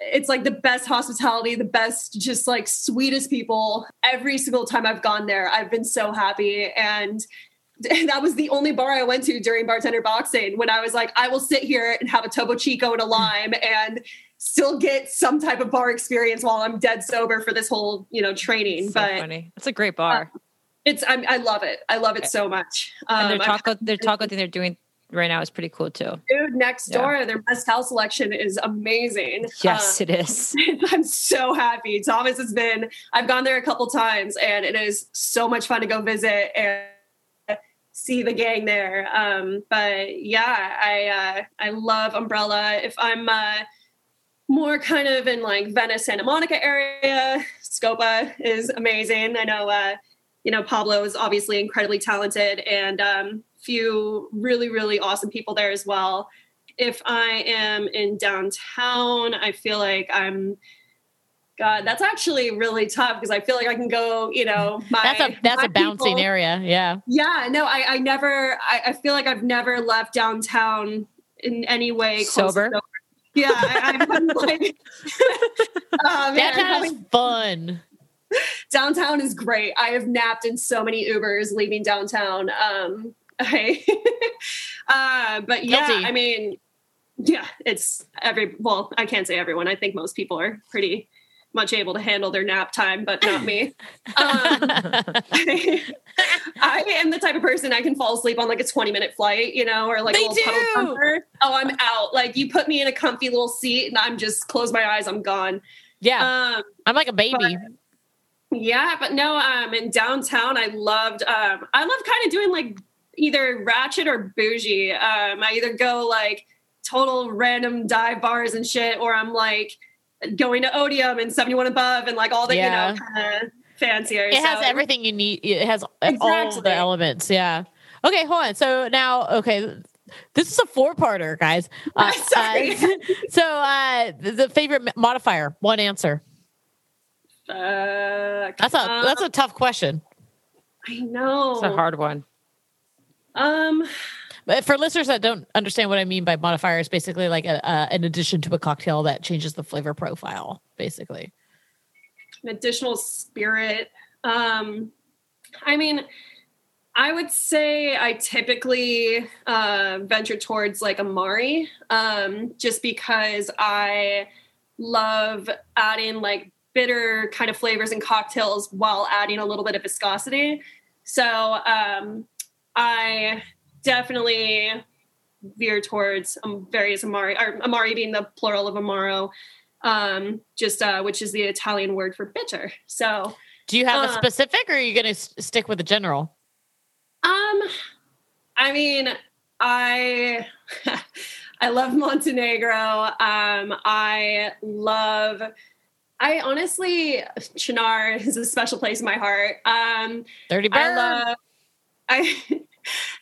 it's like the best hospitality, the best just like sweetest people. Every single time I've gone there, I've been so happy and that was the only bar I went to during bartender boxing when I was like, I will sit here and have a Topo Chico and a lime and still get some type of bar experience while I'm dead sober for this whole, you know, training. So but funny. It's a great bar. Uh, it's I, I, love it. I love it so much. Um, and their taco, their taco thing they're doing right now is pretty cool too. Dude, next door, yeah. their mezcal selection is amazing. Yes, um, it is. I'm so happy. Thomas has been. I've gone there a couple times, and it is so much fun to go visit and see the gang there. Um, but yeah, I uh, I love Umbrella. If I'm uh, more kind of in like Venice, Santa Monica area, Scopa is amazing. I know uh, you know Pablo is obviously incredibly talented, and um, few really really awesome people there as well. If I am in downtown, I feel like I'm God, that's actually really tough because I feel like I can go, you know, my, that's a that's a bouncing people. area. Yeah. Yeah. No, I, I never I, I, feel like I've never left downtown in any way sober. sober. Yeah, I, am like uh, man, downtown is fun. downtown is great. I have napped in so many Ubers leaving downtown. Um, I, uh, but yeah, Guilty. I mean, yeah, it's every. Well, I can't say everyone. I think most people are pretty much able to handle their nap time, but not me. Um, I am the type of person I can fall asleep on like a 20 minute flight, you know, or like Me a little puddle too. jumper. Oh, I'm out. Like you put me in a comfy little seat and I'm just close my eyes, I'm gone. yeah, Um, I'm like a baby. yeah, but no, um, in downtown, I loved, um, I love kind of doing like either ratchet or bougie. Um, I either go like total random dive bars and shit, or I'm like going to Odium and 71 above and like all the, Yeah. you know, kind of fancier. it has everything you need. It has all Exactly. the elements. Yeah. Okay, hold on. So now, okay, this is a four-parter, guys. Uh, Sorry. uh, so uh, the the favorite modifier, one answer. Uh, That's a that's a tough question. I know. It's a hard one. Um, But for listeners that don't understand what I mean by modifier, it's basically like a, uh, an addition to a cocktail that changes the flavor profile. Basically, an additional spirit. Um, I mean, I would say I typically uh, venture towards like Amari, um, just because I love adding like bitter kind of flavors and cocktails while adding a little bit of viscosity. So um, I definitely veer towards um, various Amari, or Amari being the plural of Amaro, um, just uh, which is the Italian word for bitter. So do you have a Uh, specific, or are you going to s- stick with the general? Um, I mean, I I love Montenegro. Um, I love. I honestly, Cynar is a special place in my heart. Um, Dirty bird. I love. I.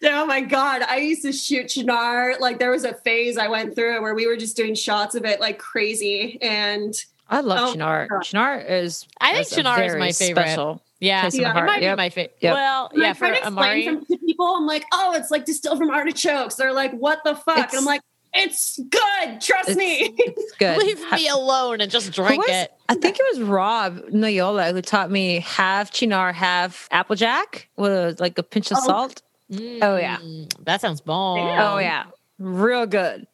Oh my god! I used to shoot Cynar. Like there was a phase I went through where we were just doing shots of it like crazy, and I love Oh, Cynar. Cynar is. I think is Cynar is my favorite. Special. yeah, place in my it might Yep. be my favorite. Yep. Well, When yeah, I for try to explain Amari. to people, I'm like, oh, it's like distilled from artichokes. They're like, what the fuck? And I'm like, it's good. Trust It's- me. It's good. Leave me alone and just drink was- it. I think it was Rob Noyola who taught me half Cynar, half Applejack with like a pinch of Oh. salt. Oh, yeah. Mm, that sounds bomb. Oh yeah, real good.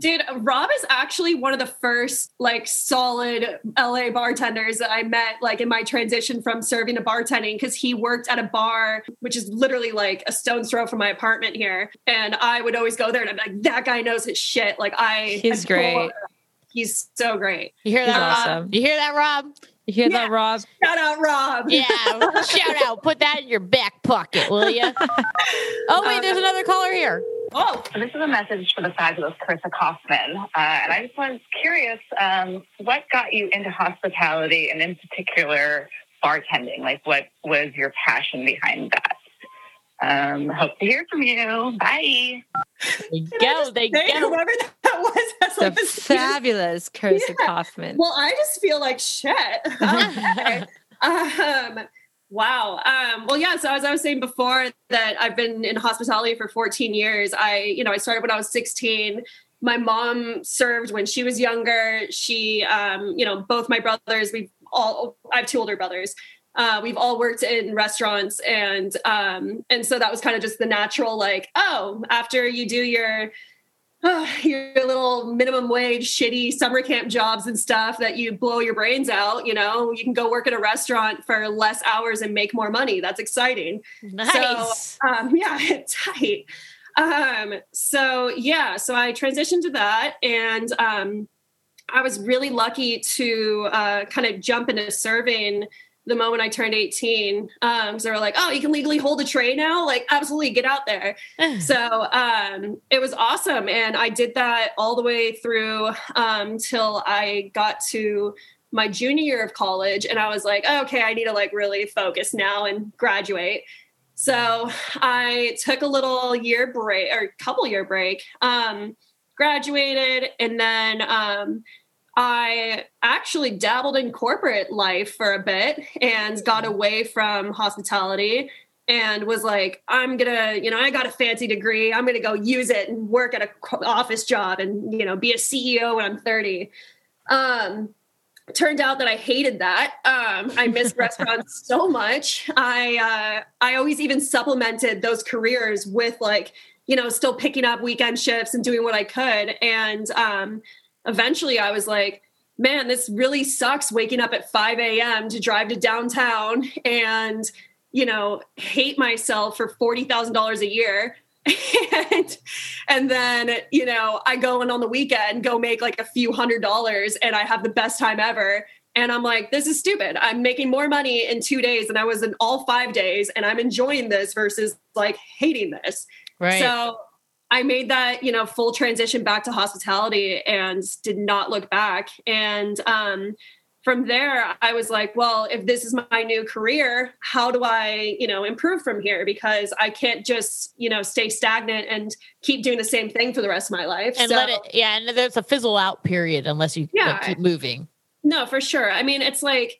Dude, Rob is actually one of the first like solid LA bartenders that I met like in my transition from serving to bartending because he worked at a bar which is literally like a stone's throw from my apartment here. And I would always go there and I'm like, that guy knows his shit. Like I He's adore- great. He's so great. You hear that, Rob? awesome. You hear that, Rob? You hear Yeah. that, Rob? Shout out Rob. Yeah, shout out. Put that in your back pocket, will you? Oh, wait, there's another caller here. Oh, this is a message for the fabulous Carissa Kaufman. Uh, and I just was curious, um, what got you into hospitality and in particular bartending? Like what was your passion behind that? Um, hope to hear from you. Bye. They go, they go. whoever that was, that's The fabulous Carissa Yeah. Kaufman. Well, I just feel like shit. Okay. um, wow. Um, well, yeah. So as I was saying before, that I've been in hospitality for 14 years. I, you know, I started when I was 16. My mom served when she was younger. She, um, you know, both my brothers. We've all. I have two older brothers. Uh, we've all worked in restaurants, and um, and so that was kind of just the natural, like, oh, after you do your your little minimum wage shitty summer camp jobs and stuff that you blow your brains out you know? You can go work at a restaurant for less hours and make more money. That's exciting. Nice. um yeah tight. Um so yeah so i transitioned to that and um i was really lucky to uh kind of jump into serving the moment I turned 18. Um, so they were like, oh, you can legally hold a tray now? Like, absolutely, get out there so um, it was awesome and i did that all the way through um, till i got to my junior year of college and i was like okay i need to like really focus now and graduate so i took a little year break or couple year break um, graduated and then um, I actually dabbled in corporate life for a bit and got away from hospitality and was like, I'm gonna, you know, I got a fancy degree. I'm gonna go use it and work at a office job and you know be a CEO when I'm 30. Um, turned out that I hated that. Um, I missed restaurants so much. I uh, I always even supplemented those careers with like you know still picking up weekend shifts and doing what I could. And um, eventually, I was like, man, this really sucks. Waking up at five a.m. to drive to downtown and you know hate myself for forty thousand dollars a year and and then you know i go in on the weekend go make like a few hundred dollars and i have the best time ever and i'm like this is stupid i'm making more money in two days than i was in all five days and i'm enjoying this versus like hating this Right. so i made that you know full transition back to hospitality and did not look back and um from there i was like well if this is my new career how do i you know improve from here because i can't just you know stay stagnant and keep doing the same thing for the rest of my life and So- let it yeah, and there's a fizzle out period unless you Yeah. keep moving. no for sure i mean it's like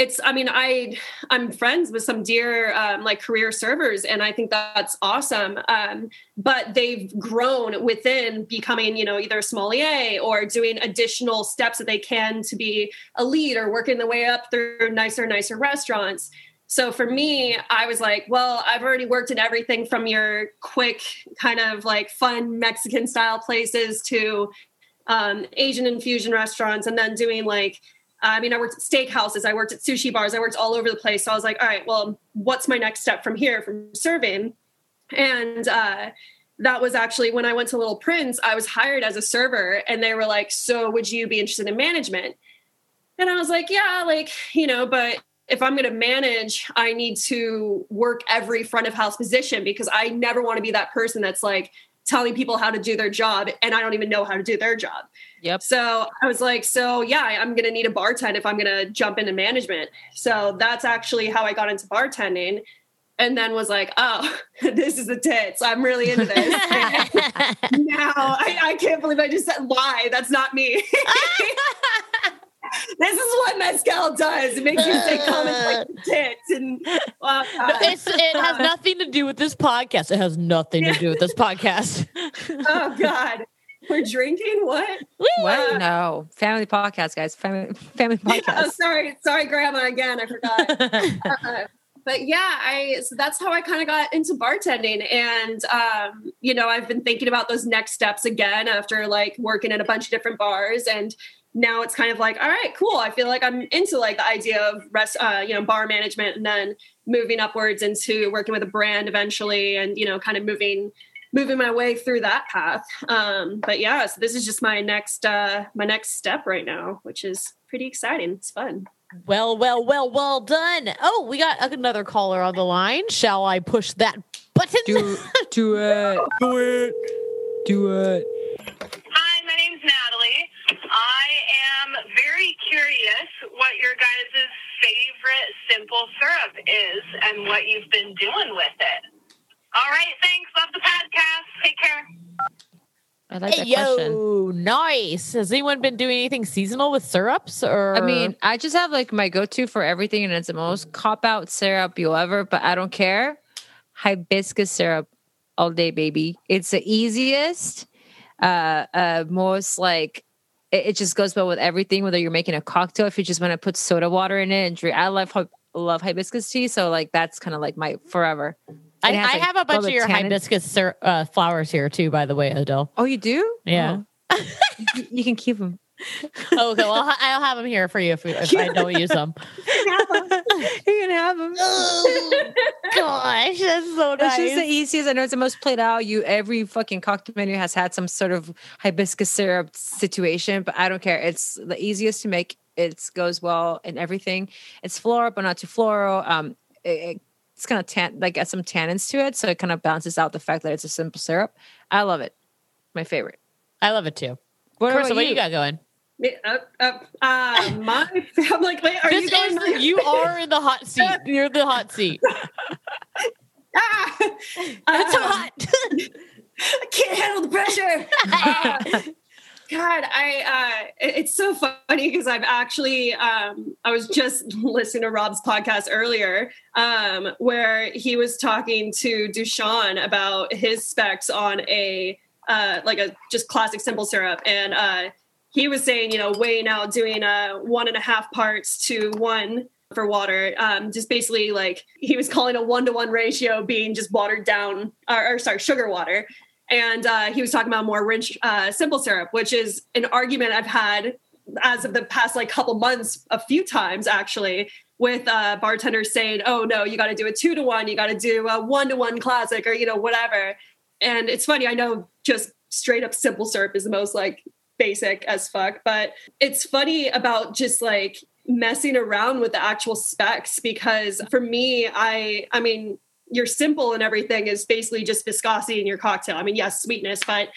it's i mean i i'm friends with some dear um, like career servers and i think that's awesome. Um, but they've grown within becoming you know either a sommelier or doing additional steps that they can to be a lead or working their way up through nicer nicer restaurants. So for me i was like well i've already worked in everything from your quick kind of like fun mexican style places to um, asian infusion restaurants and then doing like I mean, I worked at steakhouses, I worked at sushi bars, I worked all over the place. So I was like, all right, well, what's my next step from here from serving? And uh, that was actually when I went to Little Prince, I was hired as a server, and they were like, so would you be interested in management? And I was like, yeah, like, you know, but if I'm going to manage, I need to work every front of house position because I never want to be that person that's like telling people how to do their job and I don't even know how to do their job. Yep. So I was like, so yeah, I'm going to need a bartend if I'm going to jump into management. So that's actually how I got into bartending. And then was like, oh, this is the tits. I'm really into this. now I, I can't believe I just said lie. That's not me. this is what mezcal does. It makes you say comments like tits and. It's, it has uh, nothing to do with this podcast. It has nothing to do with this podcast. oh God. We're drinking what? What? No. Family podcast, guys. Family family oh, podcast. sorry, sorry, Grandma. Again, I forgot. uh, but yeah, I so that's how I kind of got into bartending, and um, you know, I've been thinking about those next steps again after like working at a bunch of different bars, and now it's kind of like, all right, cool. I feel like I'm into like the idea of rest, uh, you know, bar management, and then moving upwards into working with a brand eventually, and you know, kind of moving moving my way through that path. Um, but yeah, so this is just my next uh, my next step right now, which is pretty exciting. It's fun. Well, well, well, well done. Oh, we got another caller on the line. Shall I push that button? Do do it. Do it. Do it. Hi, my name's Natalie. I am very curious what your guys' favorite simple syrup is and what you've been doing with it. All right, thanks. Love the podcast. Take care. I like Hey, that question. yo, nice. Has anyone been doing anything seasonal with syrups? Or I mean, I just have like my go-to for everything, and it's the most cop-out syrup you'll ever. But I don't care. Hibiscus syrup all day, baby. It's the easiest, uh, uh, most like it, it just goes well with everything. Whether you're making a cocktail, if you just want to put soda water in it and drink. I love love hibiscus tea, so like that's kind of like my forever. I, I like, have a bunch of your hibiscus uh, flowers here too. By the way, Adele. Oh, you do? Yeah. Oh. you, can keep them. Oh, okay, well, I'll, I'll have them here for you if, if I don't use them. you can have them. Gosh, that's so It's nice. just the easiest. I know it's the most played out. You every fucking cocktail menu has had some sort of hibiscus syrup situation, but I don't care. It's the easiest to make. It goes well in everything. It's floral, but not too floral. Um, it, it's kind of tan, like got some tannins to it, so it kind of balances out the fact that it's a simple syrup. I love it. My favorite. I love it too. What Carissa, what you? you got going? Me- Up, up, uh, my, I'm like, wait, are This you going? is, you are in the hot seat. You're the hot seat. Ah! It's Um, hot. I can't handle the pressure. Uh, God, I uh, it's so funny because I've actually um, I was just listening to Rob's podcast earlier um, where he was talking to Dushan about his specs on a uh, like a just classic simple syrup and uh, he was saying, you know, weighing out doing a one and a half parts to one for water. Um, just basically like he was calling a one to one ratio being just watered down, or, or sorry, sugar water. And uh, he was talking about more rich uh, simple syrup, which is an argument I've had as of the past like couple months a few times actually with uh, bartenders saying, "Oh no, you got to do a two to one, you got to do a one to one classic, or you know whatever." And it's funny, I know just straight up simple syrup is the most like basic as fuck, but it's funny about just like messing around with the actual specs because for me, I I mean, your simple and everything is basically just viscosity in your cocktail. I mean, yes, sweetness, but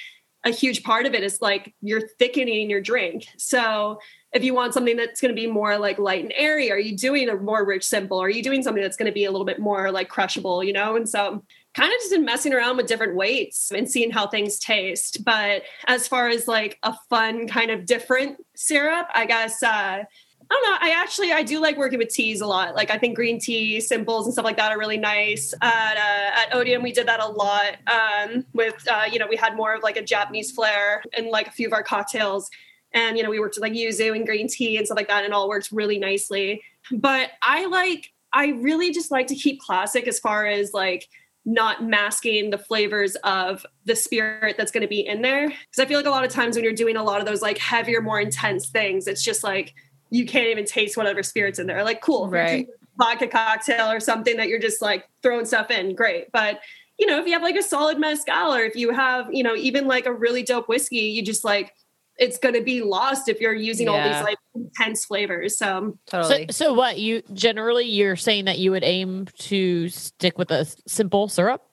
a huge part of it is like you're thickening your drink. So if you want something that's going to be more like light and airy, are you doing a more rich simple? Are you doing something that's going to be a little bit more like crushable, you know? And so kind of just been messing around with different weights and seeing how things taste. But as far as like a fun kind of different syrup, I guess uh I don't know. I actually I do like working with teas a lot. Like I think green tea simples and stuff like that are really nice. At uh, at Odium, we did that a lot. Um, with uh, you know, we had more of like a Japanese flair in like a few of our cocktails, and you know, we worked with like yuzu and green tea and stuff like that, and all worked really nicely. But I like I really just like to keep classic as far as like not masking the flavors of the spirit that's going to be in there because i feel like a lot of times when you're doing a lot of those like heavier more intense things it's just like you can't even taste whatever spirits in there. Like, cool, right? Vodka cocktail or something that you're just like throwing stuff in, great. But you know, if you have like a solid mezcal or if you have, you know, even like a really dope whiskey, you just like it's going to be lost if you're using yeah. all these like intense flavors. So um, totally. So, so what you generally you're saying that you would aim to stick with a simple syrup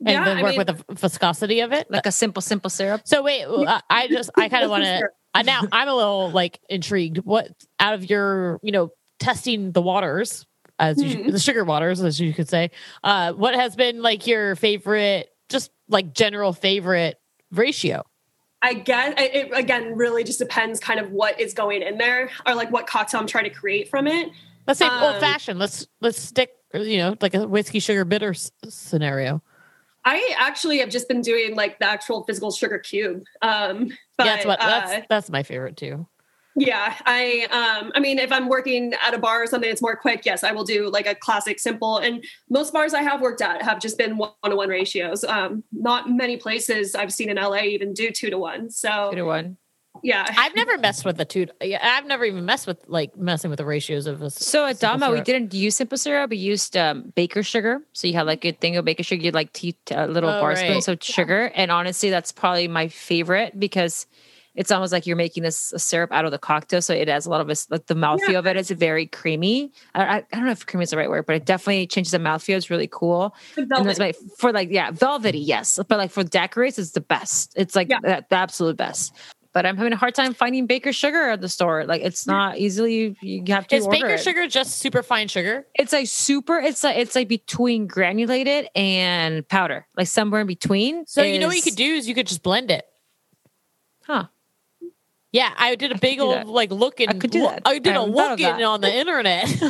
and yeah, then work I mean, with the viscosity of it, like a simple simple syrup. So wait, I just I kind of want to now I'm a little like intrigued. What out of your, you know, testing the waters as mm-hmm. you, the sugar waters, as you could say, uh, what has been like your favorite, just like general favorite ratio? I guess it again really just depends kind of what is going in there or like what cocktail I'm trying to create from it. Let's say um, old fashioned. Let's let's stick, you know, like a whiskey sugar bitter s- scenario. I actually have just been doing like the actual physical sugar cube. Um, but, yeah, that's what that's uh, that's my favorite too. Yeah, I um I mean if I'm working at a bar or something that's more quick, yes, I will do like a classic simple and most bars I have worked at have just been one to one ratios. Um not many places I've seen in LA even do 2 to 1. So 2 to 1 yeah. I've never messed with the two yeah i've never even messed with like messing with the ratios of a so at dama we didn't use simple syrup we used um, baker sugar. So you had like a thing of baker sugar you like tea a little oh, bar right. spoons of sugar. And honestly that's probably my favorite because it's almost like you're making this a syrup out of the cocktail. So it has a lot of like the mouthfeel yeah. of it is very creamy. I, I, I, don't know if creamy is the right word but it definitely changes the mouthfeel. It's really cool. And that's my for like yeah velvety yes. But like for daiquiris it's the best. It's like yeah. the, the absolute best but I'm having a hard time finding baker sugar at the store. Like it's not easily you have to. Is baker it. sugar just super fine sugar? It's like super. It's like it's like between granulated and powder, like somewhere in between. So is, you know what you could do is you could just blend it. Huh. Yeah, I did a big old like looking. I could do that. I did I a looking on the internet.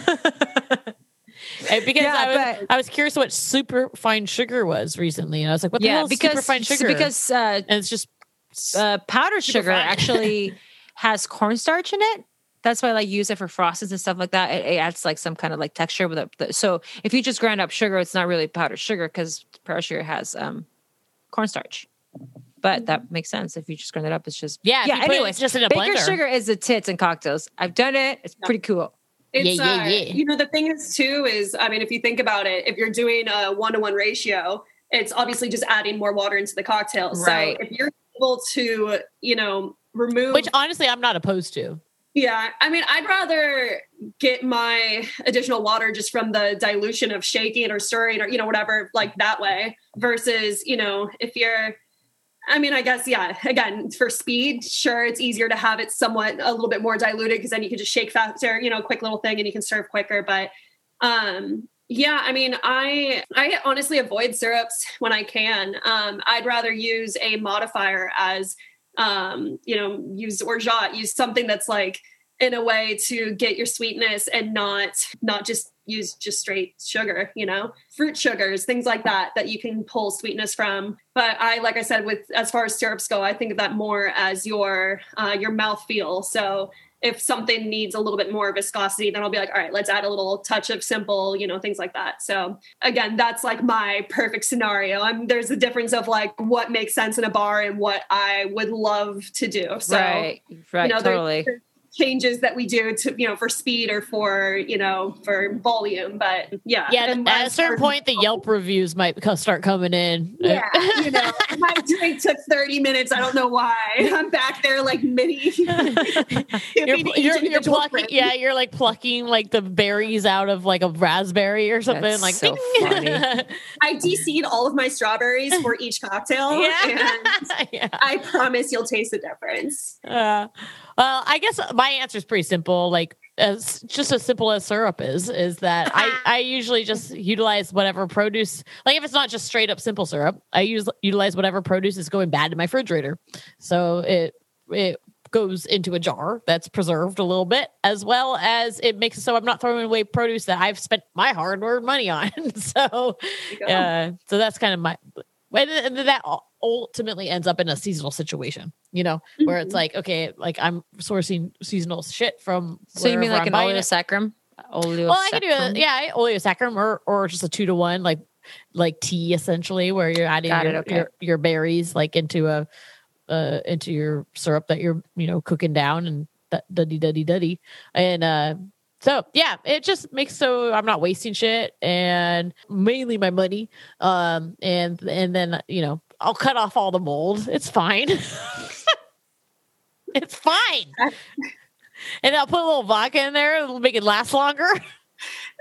because yeah, I, was, but, I was curious what super fine sugar was recently, and I was like, "What the yeah, hell is because, super fine sugar?" Because uh, and it's just uh, powdered sugar actually has cornstarch in it. That's why I like use it for frostings and stuff like that. It, it adds like some kind of like texture with it. So if you just grind up sugar, it's not really powdered sugar because powdered sugar has um, cornstarch. But that makes sense if you just grind it up. It's just yeah. Yeah. Anyway, it's just in a baker blender. sugar is the tits and cocktails. I've done it. It's pretty cool. It's, yeah, yeah, uh, yeah. you know, the thing is too is, I mean, if you think about it, if you're doing a one to one ratio, it's obviously just adding more water into the cocktail. Right. So if you're able to, you know, remove. Which honestly, I'm not opposed to. Yeah. I mean, I'd rather get my additional water just from the dilution of shaking or stirring or, you know, whatever, like that way versus, you know, if you're, I mean, I guess, yeah, again, for speed, sure, it's easier to have it somewhat a little bit more diluted because then you can just shake faster, you know, quick little thing and you can serve quicker. But, um, yeah, I mean, I I honestly avoid syrups when I can. Um, I'd rather use a modifier as um, you know, use orgeat, use something that's like in a way to get your sweetness and not not just use just straight sugar you know? Fruit sugars things like that that you can pull sweetness from. But i like i said with as far as syrups go i think of that more as your uh, your mouth feel so if something needs a little bit more viscosity, then I'll be like, all right, let's add a little touch of simple, you know, things like that. So again, that's like my perfect scenario. I'm, there's a difference of like what makes sense in a bar and what I would love to do. So, right, right, you know, totally. there's changes that we do to you know for speed or for you know for volume but yeah Yeah, and at a certain point, the Yelp reviews might start coming in. yeah you know my drink took 30 minutes i don't know why i'm back there like mini you're, you're, you're plucking, yeah, you're like plucking like the berries out of like a raspberry or something. That's like, so funny. i de-seed all of my strawberries for each cocktail and yeah, yeah. i promise you'll taste the difference Uh, well, I guess my answer is pretty simple. Like as just as simple as syrup is, is that I, I usually just utilize whatever produce. Like if it's not just straight up simple syrup, I use utilize whatever produce is going bad in my refrigerator. So it it goes into a jar that's preserved a little bit, as well as it makes it so I'm not throwing away produce that I've spent my hard earned money on. so There you go. uh, so that's kind of my and and that ultimately ends up in a seasonal situation you know where it's Mhm. like okay like i'm sourcing seasonal shit from So you mean like I'm an buying oleo it. saccharum? Oleo well i can do a yeah oleosaccharum or or just a two to one like like tea essentially where you're adding Got it, your, okay. your your berries like into a uh into your syrup that you're you know cooking down and that duddy duddy duddy and uh so yeah, it just makes so I'm not wasting shit and mainly my money. Um and and then you know, I'll cut off all the mold. It's fine. it's fine. and I'll put a little vodka in there, it'll make it last longer.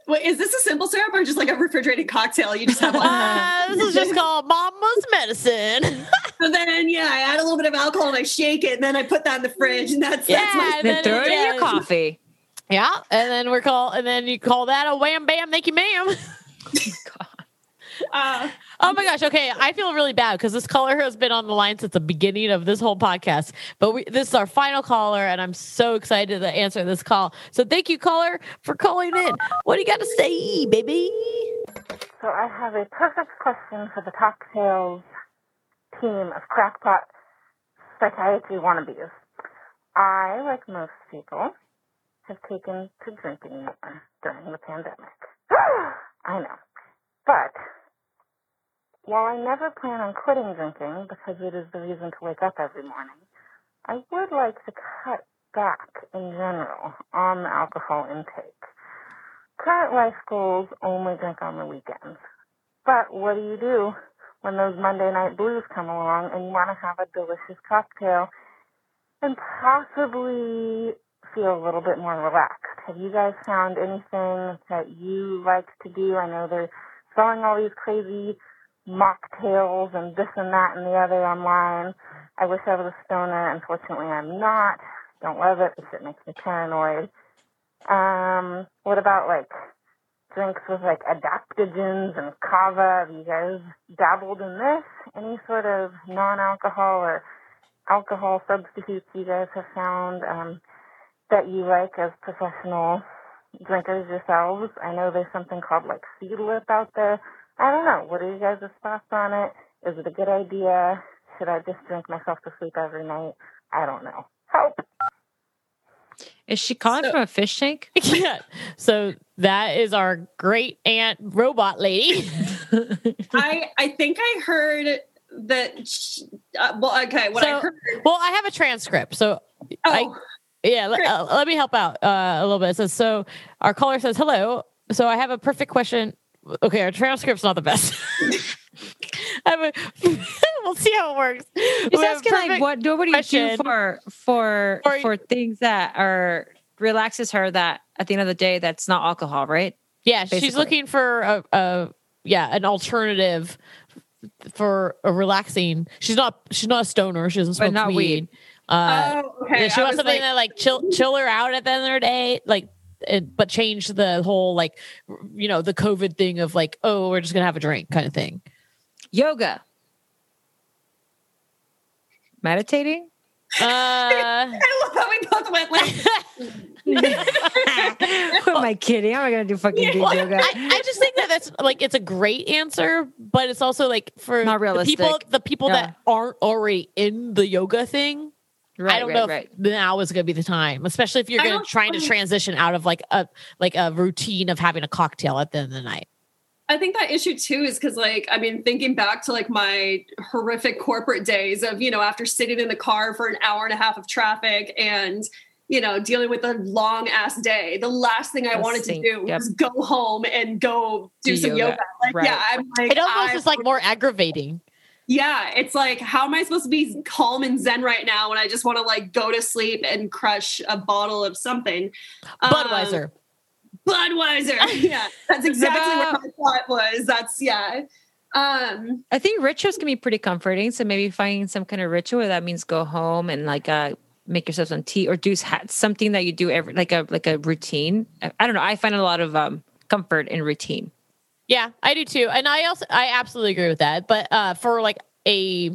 Wait, is this a simple syrup or just like a refrigerated cocktail you just have like Uh, this is just called mama's medicine. So then, yeah, I add a little bit of alcohol and I shake it, and then I put that in the fridge, and that's Yeah, that's my. and Then then throw it in your coffee. yeah. And then we're call and then you call that a wham bam, thank you, ma'am. Uh, Oh my gosh. Okay. I feel really bad because this caller has been on the line since the beginning of this whole podcast. But we, this is our final caller, and I'm so excited to answer this call. So thank you, caller, for calling in. What do you got to say, baby? So I have a perfect question for the cocktails team of crackpot psychiatry wannabes. I, like most people, have taken to drinking more during the pandemic. I know. But while I never plan on quitting drinking because it is the reason to wake up every morning, I would like to cut back in general on the alcohol intake. Current life goals only drink on the weekends. But what do you do when those Monday night blues come along and you want to have a delicious cocktail and possibly feel a little bit more relaxed? Have you guys found anything that you like to do? I know they're selling all these crazy mocktails and this and that and the other online. I wish I was a stoner. Unfortunately, I'm not. Don't love it. This shit makes me paranoid. Um, what about like drinks with like adaptogens and kava? Have you guys dabbled in this? Any sort of non-alcohol or alcohol substitutes you guys have found um, that you like as professional drinkers yourselves? I know there's something called like Seedlip out there. I don't know. What are you guys' thoughts on it? Is it a good idea? Should I just drink myself to sleep every night? I don't know. Help! Is she calling So- from a fish tank? yeah. So that is our great aunt robot lady. I I think I heard that. sh- Uh, well, okay, what I heard. well, I have a transcript. So I, Oh, Yeah, let, uh, let me help out uh, a little bit. It says, so our caller says, hello. So I have a perfect question. Okay, our transcript's not the best. I have a, we'll see how it works. He's We have asking like perfect- what what do you question. do for for For- for things that are relaxes her that at the end of the day that's not alcohol, right? Yeah, she's looking for a, a yeah an alternative for a relaxing. She's not she's not a stoner. She doesn't But smoke not weed. weed. Uh, oh, okay. yeah, she I wants something like- that like chill chill her out at the end of the day, like. It, but change the whole like you know the COVID thing of like oh we're just gonna have a drink kind of thing. Yoga. Meditating? Uh, I love how we both went like Who am I kidding? How am I gonna do fucking do Well, yoga? I, I just think that that's like it's a great answer, but it's also like for Not the people the people Yeah. that aren't already in the yoga thing. I don't know if now is going to be the time, especially if you're going to trying to transition out of like a like a routine of having a cocktail at the end of the night. I think that issue too is because, like, I mean, thinking back to like my horrific corporate days of, you know, after sitting in the car for an hour and a half of traffic and, you know, dealing with a long ass day, the last thing I wanted to do Yep. was go home and go do, Do some yoga. yoga. Like, Right. yeah, I'm like, It almost I- is like more aggravating. Yeah, it's like, how am I supposed to be calm and zen right now when I just want to like go to sleep and crush a bottle of something? Um, Budweiser. Budweiser. yeah, that's exactly what my thought was. That's yeah. Um, I think rituals can be pretty comforting. So maybe finding some kind of ritual that means go home and like uh make yourself some tea or do something that you do every like a like a routine. I, I don't know. I find a lot of um comfort in routine. Yeah, I do too, and I also I absolutely agree with that. But uh, for like a,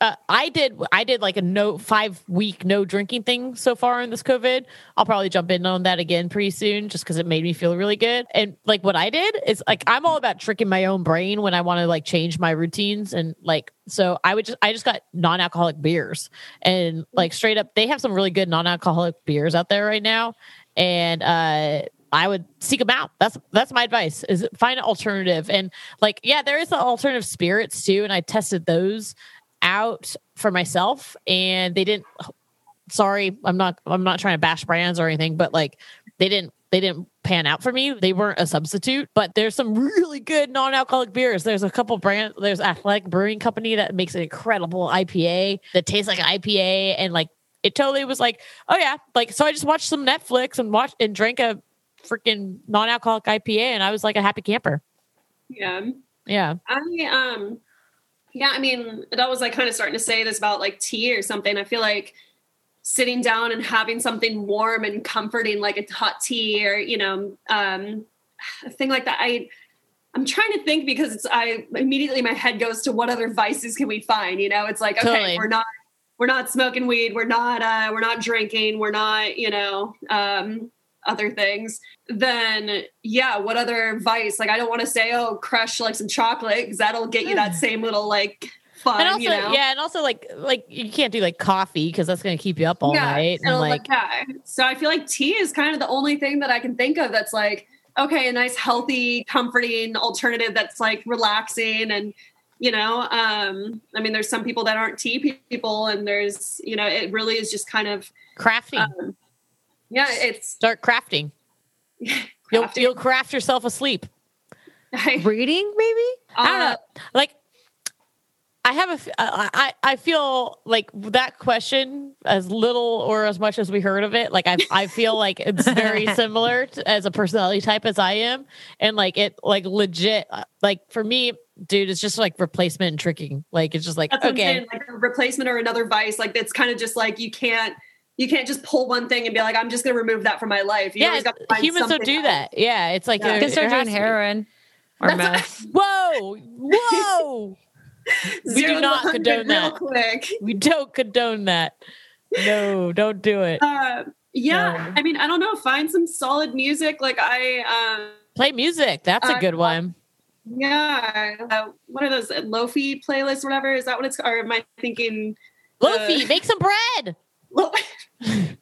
uh, I did I did like a no five week no drinking thing so far in this COVID. I'll probably jump in on that again pretty soon, just because it made me feel really good. And like what I did is like I'm all about tricking my own brain when I want to like change my routines and like so I would just I just got non alcoholic beers and like straight up they have some really good non alcoholic beers out there right now, and uh I would seek them out. That's that's my advice. Is find an alternative and like yeah, there is the alternative spirits too, and I tested those out for myself, and they didn't. Sorry, I'm not I'm not trying to bash brands or anything, but like they didn't they didn't pan out for me. They weren't a substitute, but there's some really good non-alcoholic beers. There's a couple brands. There's Athletic Brewing Company that makes an incredible IPA that tastes like IPA, and like it totally was like, oh yeah, like so I just watched some Netflix and watched and drank a freaking non-alcoholic IPA, and I was like a happy camper. yeah. Yeah, I um yeah, I mean, that was like kind of starting to say this about like tea or something. I feel like sitting down and having something warm and comforting like a hot tea or, you know, um a thing like that. I I'm trying to think because it's I immediately my head goes to what other vices can we find? You know, it's like, okay, Totally. we're not we're not smoking weed, we're not uh we're not drinking, we're not, you know, um other things, then yeah, what other vice? Like I don't want to say, oh, crush like some chocolate because that'll get you that same little like fun, and also you know. yeah, and also like like you can't do like coffee because that's gonna keep you up all night. And it'll like yeah. So I feel like tea is kind of the only thing that I can think of that's like okay, a nice, healthy, comforting alternative that's like relaxing and you know um i mean there's some people that aren't tea people and there's you know it really is just kind of crafting. um, yeah it's Start crafting. You'll you'll craft yourself asleep. Reading, maybe? I don't uh, know. Like, I have a, f- I, I I feel like that question, as little or as much as we heard of it, like I, I feel like it's very similar to, as a personality type as I am, and like it, like legit, uh, like for me, dude, it's just like replacement and tricking. Like it's just like That's okay, saying, like a replacement or another vice. Like it's kind of just like you can't you can't just pull one thing and be like, I'm just gonna remove that from my life. You yeah, got to find humans don't do else. that. Yeah, it's like Yeah. there- You can start doing heroin or meth. Whoa, whoa! We do not condone that. quick. we don't condone that. No, don't do it. Uh, yeah, No. I mean, I don't know. Find some solid music. Like I, um, Play music. That's a Uh, good one. yeah, uh, what are those Lofi playlists? Whatever is that what it's? Or am I thinking? Lofi, uh, make some bread.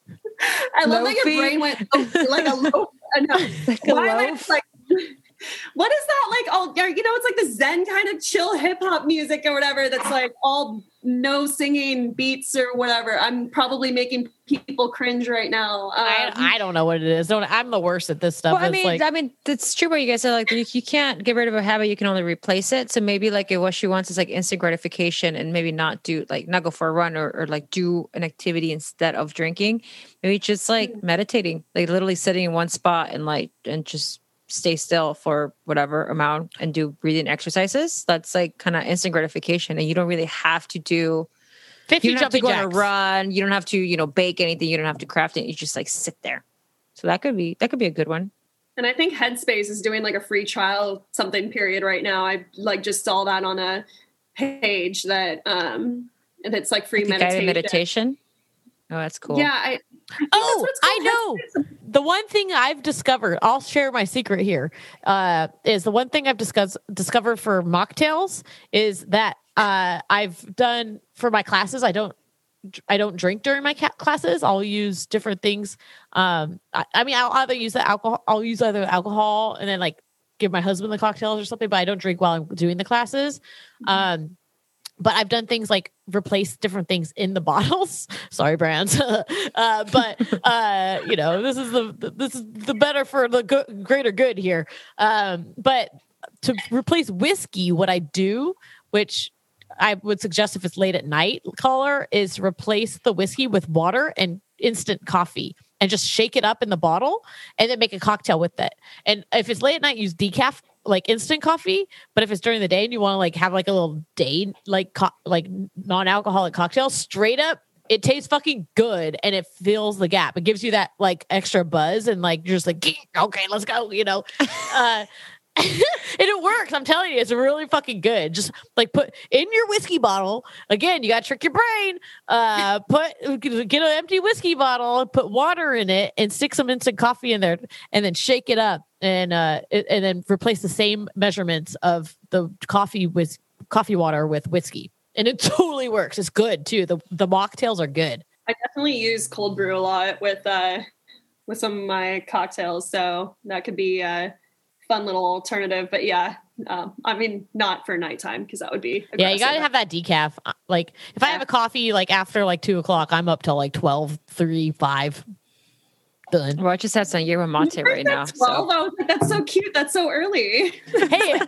I love that your brain went oh, like a loaf. uh, no. Like a Why am I loaf? like? What is that like? All you know, it's like the Zen kind of chill hip hop music or whatever. That's like all no singing beats or whatever. I'm probably making people cringe right now. Um, I, I don't know what it is. Don't I'm the worst at this stuff. Well, I mean, like, I mean, that's true. What you guys said, like you, you can't get rid of a habit; you can only replace it. So maybe, like, if what she wants is like instant gratification, and maybe not do like not go for a run or, or like do an activity instead of drinking. Maybe just like Mm-hmm. meditating, like literally sitting in one spot and like and just stay still for whatever amount and do breathing exercises. That's like kind of instant gratification, and you don't really have to do. 50 You don't have to jumping go on a jacks. run. You don't have to, you know, bake anything. You don't have to craft it. You just like sit there. So that could be that could be a good one. And I think Headspace is doing like a free trial something period right now. I like just saw that on a page that um and it's like, free Like guided meditation. meditation. Oh, that's cool. Yeah, I Oh, I know. The one thing I've discovered, I'll share my secret here, uh, is the one thing I've discussed, discovered for mocktails is that uh, I've done for my classes. I don't, I don't drink during my ca- classes. I'll use different things. Um, I, I mean, I'll either use the alcohol. I'll use either alcohol and then like give my husband the cocktails or something. But I don't drink while I'm doing the classes. Um, but I've done things like replace different things in the bottles. Sorry, brands. uh, but uh, you know, this is the this is the better for the go- greater good here. Um, but to replace whiskey, what I do, which I would suggest if it's late at night, caller, is replace the whiskey with water and instant coffee and just shake it up in the bottle and then make a cocktail with it. And if it's late at night, use decaf like instant coffee. But if it's during the day and you want to like have like a little day like co- like non-alcoholic cocktail, straight up it tastes fucking good and it fills the gap. It gives you that like extra buzz and like you're just like okay, let's go, you know. Uh and it works. I'm telling you, it's really fucking good. Just like put in your whiskey bottle. Again, you got to trick your brain. Uh, put get an empty whiskey bottle, put water in it, and stick some instant coffee in there, and then shake it up, and uh, it- and then replace the same measurements of the coffee with coffee water with whiskey, and it totally works. It's good too. The the mocktails are good. I definitely use cold brew a lot with uh with some of my cocktails, so that could be a fun little alternative. But yeah, um, I mean, not for nighttime because that would be Yeah, you gotta have that decaf. Uh, Like if I have a coffee like after like two o'clock, I'm up till like 12, 3, 5. Done. Well, I just had some yerba mate right now. That's twelve. So. I was like, that's so cute. That's so early. hey,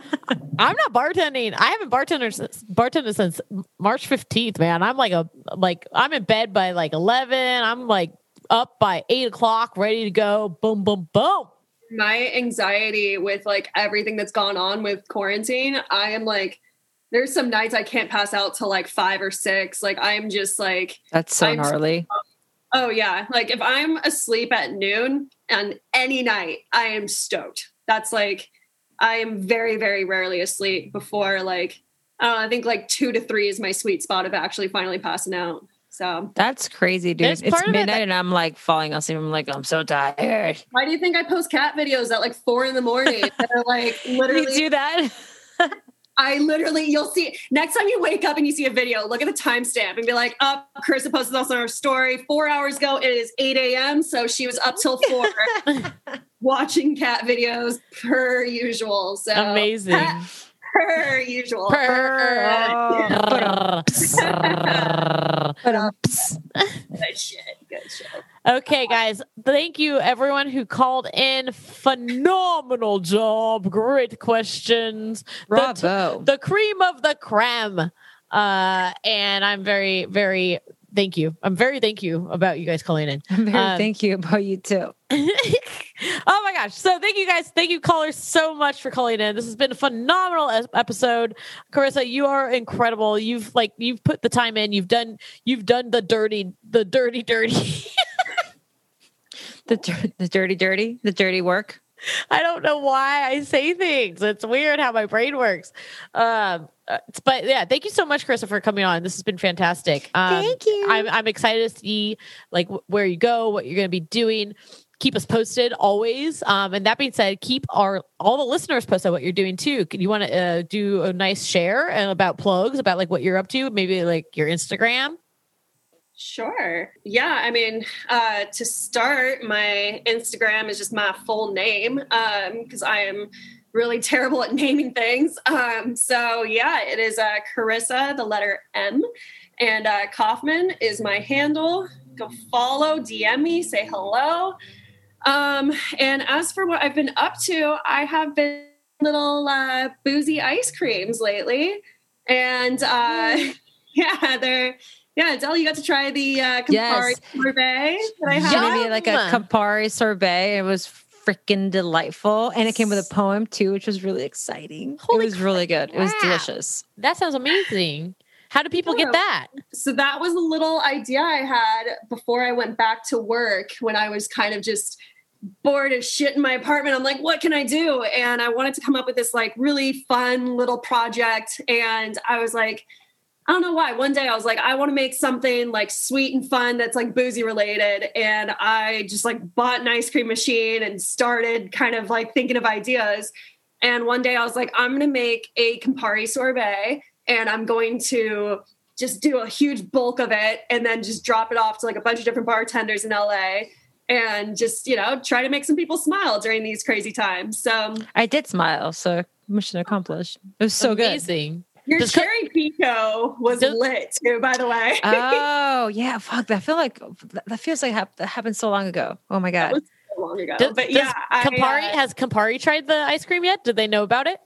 I'm not bartending. I haven't bartended since, bartended since March 15th, man. I'm like a like I'm in bed by like 11. I'm like up by eight o'clock, ready to go. Boom, boom, boom. My anxiety with like everything that's gone on with quarantine, I am like, there's some nights I can't pass out till like five or six. Like I'm just like, That's so I'm- gnarly. oh yeah. Like if I'm asleep at noon and any night, I am stoked. That's like, I am very, very rarely asleep before like, I know, I think like two to three is my sweet spot of actually finally passing out. So That's crazy, dude. There's It's part of it midnight that- and I'm like falling asleep. I'm like, I'm so tired. why do you think I post cat videos at like four in the morning? They're like You literally do that? I literally, you'll see next time you wake up and you see a video, look at the timestamp and be like, up, oh, Carissa posted this on her story four hours ago. It is 8 a.m. So she was up till four watching cat videos per usual. So Amazing. Per usual. Per. Good shit. Good shit. Okay, guys. Thank you, everyone who called in. Phenomenal job. Great questions. The t- the cream of the creme. Uh, and I'm very, very thank you. I'm very thank you about you guys calling in. I'm very um, thank you about you too. oh my gosh. So thank you guys. Thank you callers so much for calling in. This has been a phenomenal episode. Carissa, you are incredible. You've like you've put the time in. You've done you've done the dirty the dirty dirty. The dir- the dirty, dirty, the dirty work. I don't know why I say things. It's weird how my brain works. Um, uh, but yeah, thank you so much, Carissa, for coming on. This has been fantastic. Um, Thank you. I'm I'm excited to see like wh- where you go, what you're going to be doing. Keep us posted always. Um, and that being said, keep our all the listeners posted what you're doing too. Can you want to uh, do a nice share and about plugs about like what you're up to? Maybe like your Instagram. Sure. Yeah. I mean, uh, to start, my Instagram is just my full name because I am really terrible at naming things. Um, so, yeah, it is uh, Carissa, the letter M, and uh, Kaufman is my handle. Go follow, DM me, say hello. Um, and as for what I've been up to, I have been little uh, boozy ice creams lately. And uh, yeah, they're yeah, Adele, you got to try the uh, Campari Yes. sorbet that I had. made me like a Yum. Campari sorbet. It was freaking delightful. And it came with a poem too, which was really exciting. Holy it was really good. It was delicious. That sounds amazing. How do people get that? So that was a little idea I had before I went back to work when I was kind of just bored as shit in my apartment. I'm like, what can I do? And I wanted to come up with this like really fun little project. And I was like, I don't know why. One day I was like, I want to make something like sweet and fun that's like boozy related. And I just like bought an ice cream machine and started kind of like thinking of ideas. And one day I was like, I'm going to make a Campari sorbet and I'm going to just do a huge bulk of it and then just drop it off to like a bunch of different bartenders in LA and just, you know, try to make some people smile during these crazy times. So I did smile, so mission accomplished. It was so good. Your Does cherry pico was lit too, by the way. Oh yeah, fuck. That feel like that feels like that happened so long ago. Oh my god. was so long ago. But yeah, I, uh, has Campari tried the ice cream yet? Did they know about it?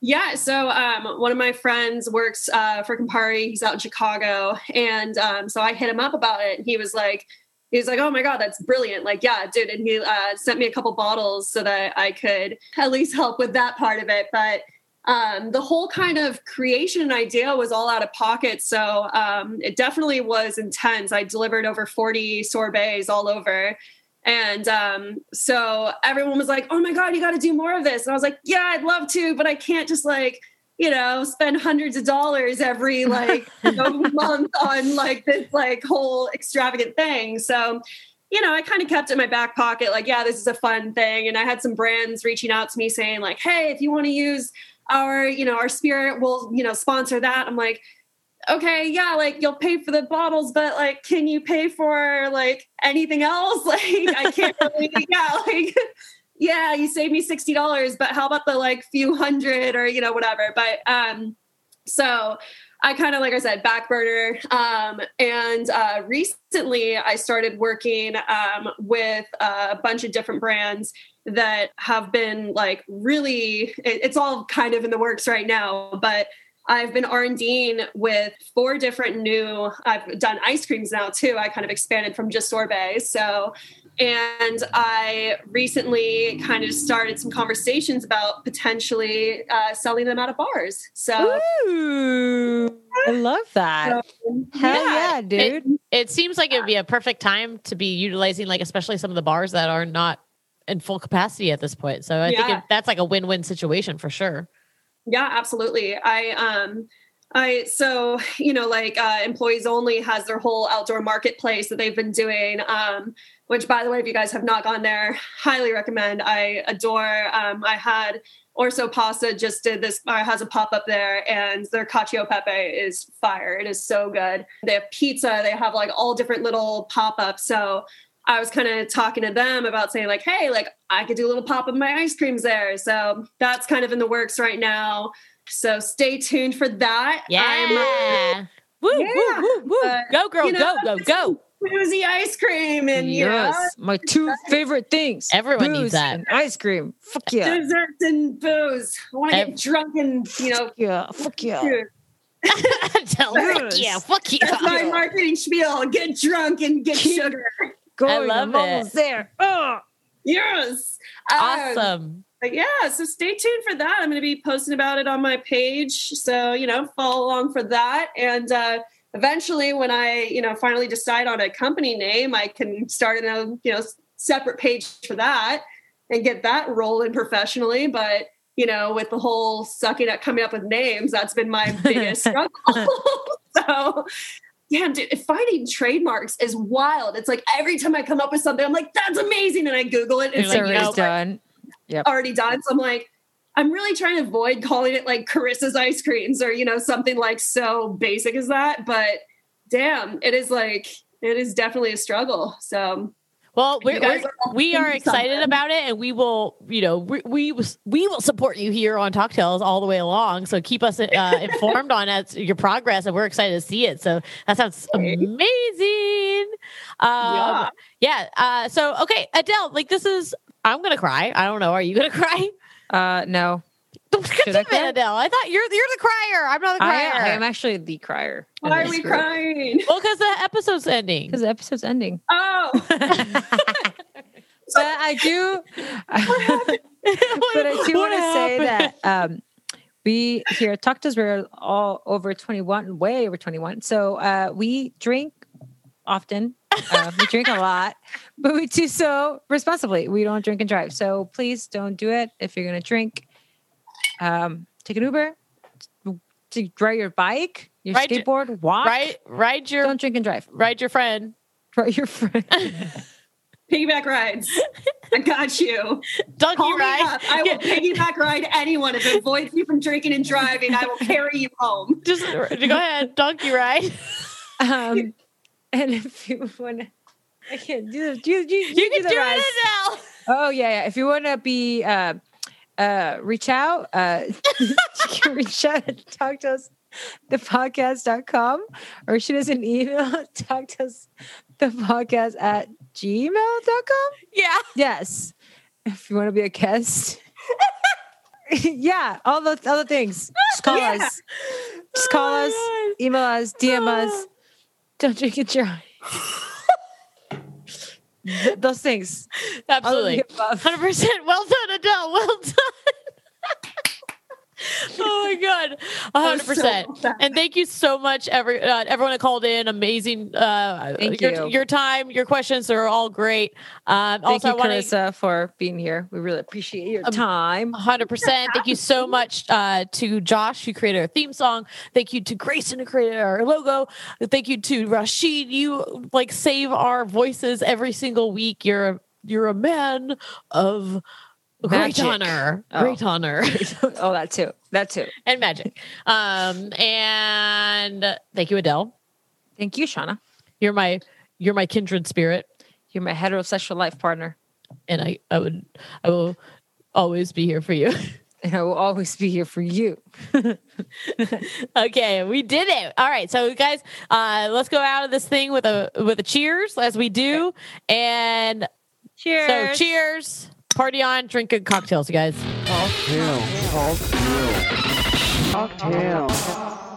Yeah, so um, one of my friends works uh, for Campari. He's out in Chicago, and um, so I hit him up about it. And He was like, he was like, "Oh my god, that's brilliant!" Like, yeah, dude. And he uh, sent me a couple bottles so that I could at least help with that part of it. But um, the whole kind of creation and idea was all out of pocket, so um, it definitely was intense. I delivered over forty sorbets all over. And um, so everyone was like, "Oh my god, you got to do more of this!" And I was like, "Yeah, I'd love to, but I can't just like, you know, spend hundreds of dollars every like month on like this like whole extravagant thing." So, you know, I kind of kept it in my back pocket, like, "Yeah, this is a fun thing." And I had some brands reaching out to me saying, like, "Hey, if you want to use our, you know, our spirit, we'll, you know, sponsor that." I'm like okay, yeah, like you'll pay for the bottles, but like, can you pay for like anything else? Like, I can't really, yeah, like, yeah, you saved me sixty dollars, but how about the like few hundred or you know whatever? But um, so I kind of like I said back burner. Um, and uh, recently I started working um, with a bunch of different brands that have been like really. It, it's all kind of in the works right now, but I've been R&Ding with four different new, I've done ice creams now too. I kind of expanded from just sorbet. So, and I recently kind of started some conversations about potentially uh, selling them out of bars. So, Ooh, I love that. so, Hell yeah, dude. It seems like it would be a perfect time to be utilizing, like, especially some of the bars that are not in full capacity at this point. So I think it, that's like a win-win situation for sure. Yeah, absolutely. I um I so you know like uh, employees only has their whole outdoor marketplace that they've been doing. Um, which by the way, if you guys have not gone there, highly recommend. I adore. Um, I had Orso Pasta just did this uh, has a pop up there, and their cacio pepe is fire. It is so good. They have pizza. They have like all different little pop ups. So I was kind of talking to them about saying like, hey, like I could do a little pop of my ice creams there. So that's kind of in the works right now. So stay tuned for that. I'm Yeah. Woo, Yeah. woo, woo, woo. Uh, go, girl, you know, go, go, go. boozy ice cream and you know, yes, my two favorite things. Everyone needs that. and ice cream. Fuck yeah. desserts and booze. I want to Ev- get drunk and you know. Yeah, fuck yeah. dude, Tell me, Yes. yeah, fuck yeah. That's my marketing spiel. Get drunk and get Keep- sugar. Going, love I'm almost it. there. Oh. Yes. Um, Awesome. But yeah, so stay tuned for that. I'm going to be posting about it on my page. So, you know, follow along for that. And uh, eventually, when I, you know, finally decide on a company name, I can start a, you know, separate page for that and get that rolling professionally. But, you know, with the whole sucking at coming up with names, that's been my biggest struggle. so, yeah, dude, finding trademarks is wild. It's like every time I come up with something, I'm like, that's amazing. And I Google it. And it's like, like, already nope. done. already done. So I'm like, I'm really trying to avoid calling it like Carissa's ice creams or, you know, something like so basic as that. But damn, it is like, it is definitely a struggle. So Well, we're, we're, we are excited something. about it, and we will, you know, we we, we will support you here on Talk Tales all the way along. So keep us uh, informed on it, your progress, and we're excited to see it. So that sounds amazing. Um, yeah. Uh, so okay, Adele, like this is. I'm gonna cry. I don't know. Are you gonna cry? Uh, no. Damn I it, cry? Adele. I thought you're you're the crier. I'm not the crier. I am actually the crier. why are we group. crying? well, because the episode's ending. Because the episode's ending. Oh, But I do. but I do want to say that um, we here at Talk we're all over 21, way over 21. So uh, we drink often. Uh, we drink a lot, but we do so responsibly. We don't drink and drive. So please don't do it if you're going to drink. Um, take an Uber. to ride your bike, your Ride your- skateboard, walk. Ride ride your Don't drink and drive. ride your friend. Ride your friend. Piggyback rides. I got you. Donkey Call me ride. up. I will piggyback ride anyone if it avoids you from drinking and driving. I will carry you home. Just go ahead, donkey ride. um, and if you want to, I can't do it. You, you, you, You can the do it now. Oh yeah, yeah. If you want to be, uh, uh, reach out. Uh, you can reach out and talk to us. The podcast.com or shoot us an email. Talk to us the podcast at gmail.com. Yeah. Yes. If you want to be a guest. yeah, all the other things. Just call Yeah. us. Just call Oh us, God. email us, DM us. Don't drink and drive. Th- those things. All of the Absolutely. Hundred percent. Well done, Adele. Well done. oh my god, hundred percent. And thank you so much, every uh, everyone that called in. Amazing. Uh, Thank your, you. Your time, your questions are all great. Um, Thank also, you, I want to Carissa, for being here. We really appreciate your Um, time. Hundred percent. Thank you so much uh, to Josh who created our theme song. Thank you to Grayson who created our logo. Thank you to Rashid. You like save our voices every single week. You're a, you're a man of great honor, Oh. great honor, oh, that too. That too. and magic. Um, and thank you, Adele. Thank you, Shauna. You're my you're my kindred spirit, You're my heterosexual life partner. and I I would I will always be here for you. And I will always be here for you. okay, we did it. All right, so guys, uh, let's go out of this thing with a with a cheers as we do, and Cheers. so cheers, party on, drink good cocktails, you guys. Cocktail. Cocktail. Cocktail.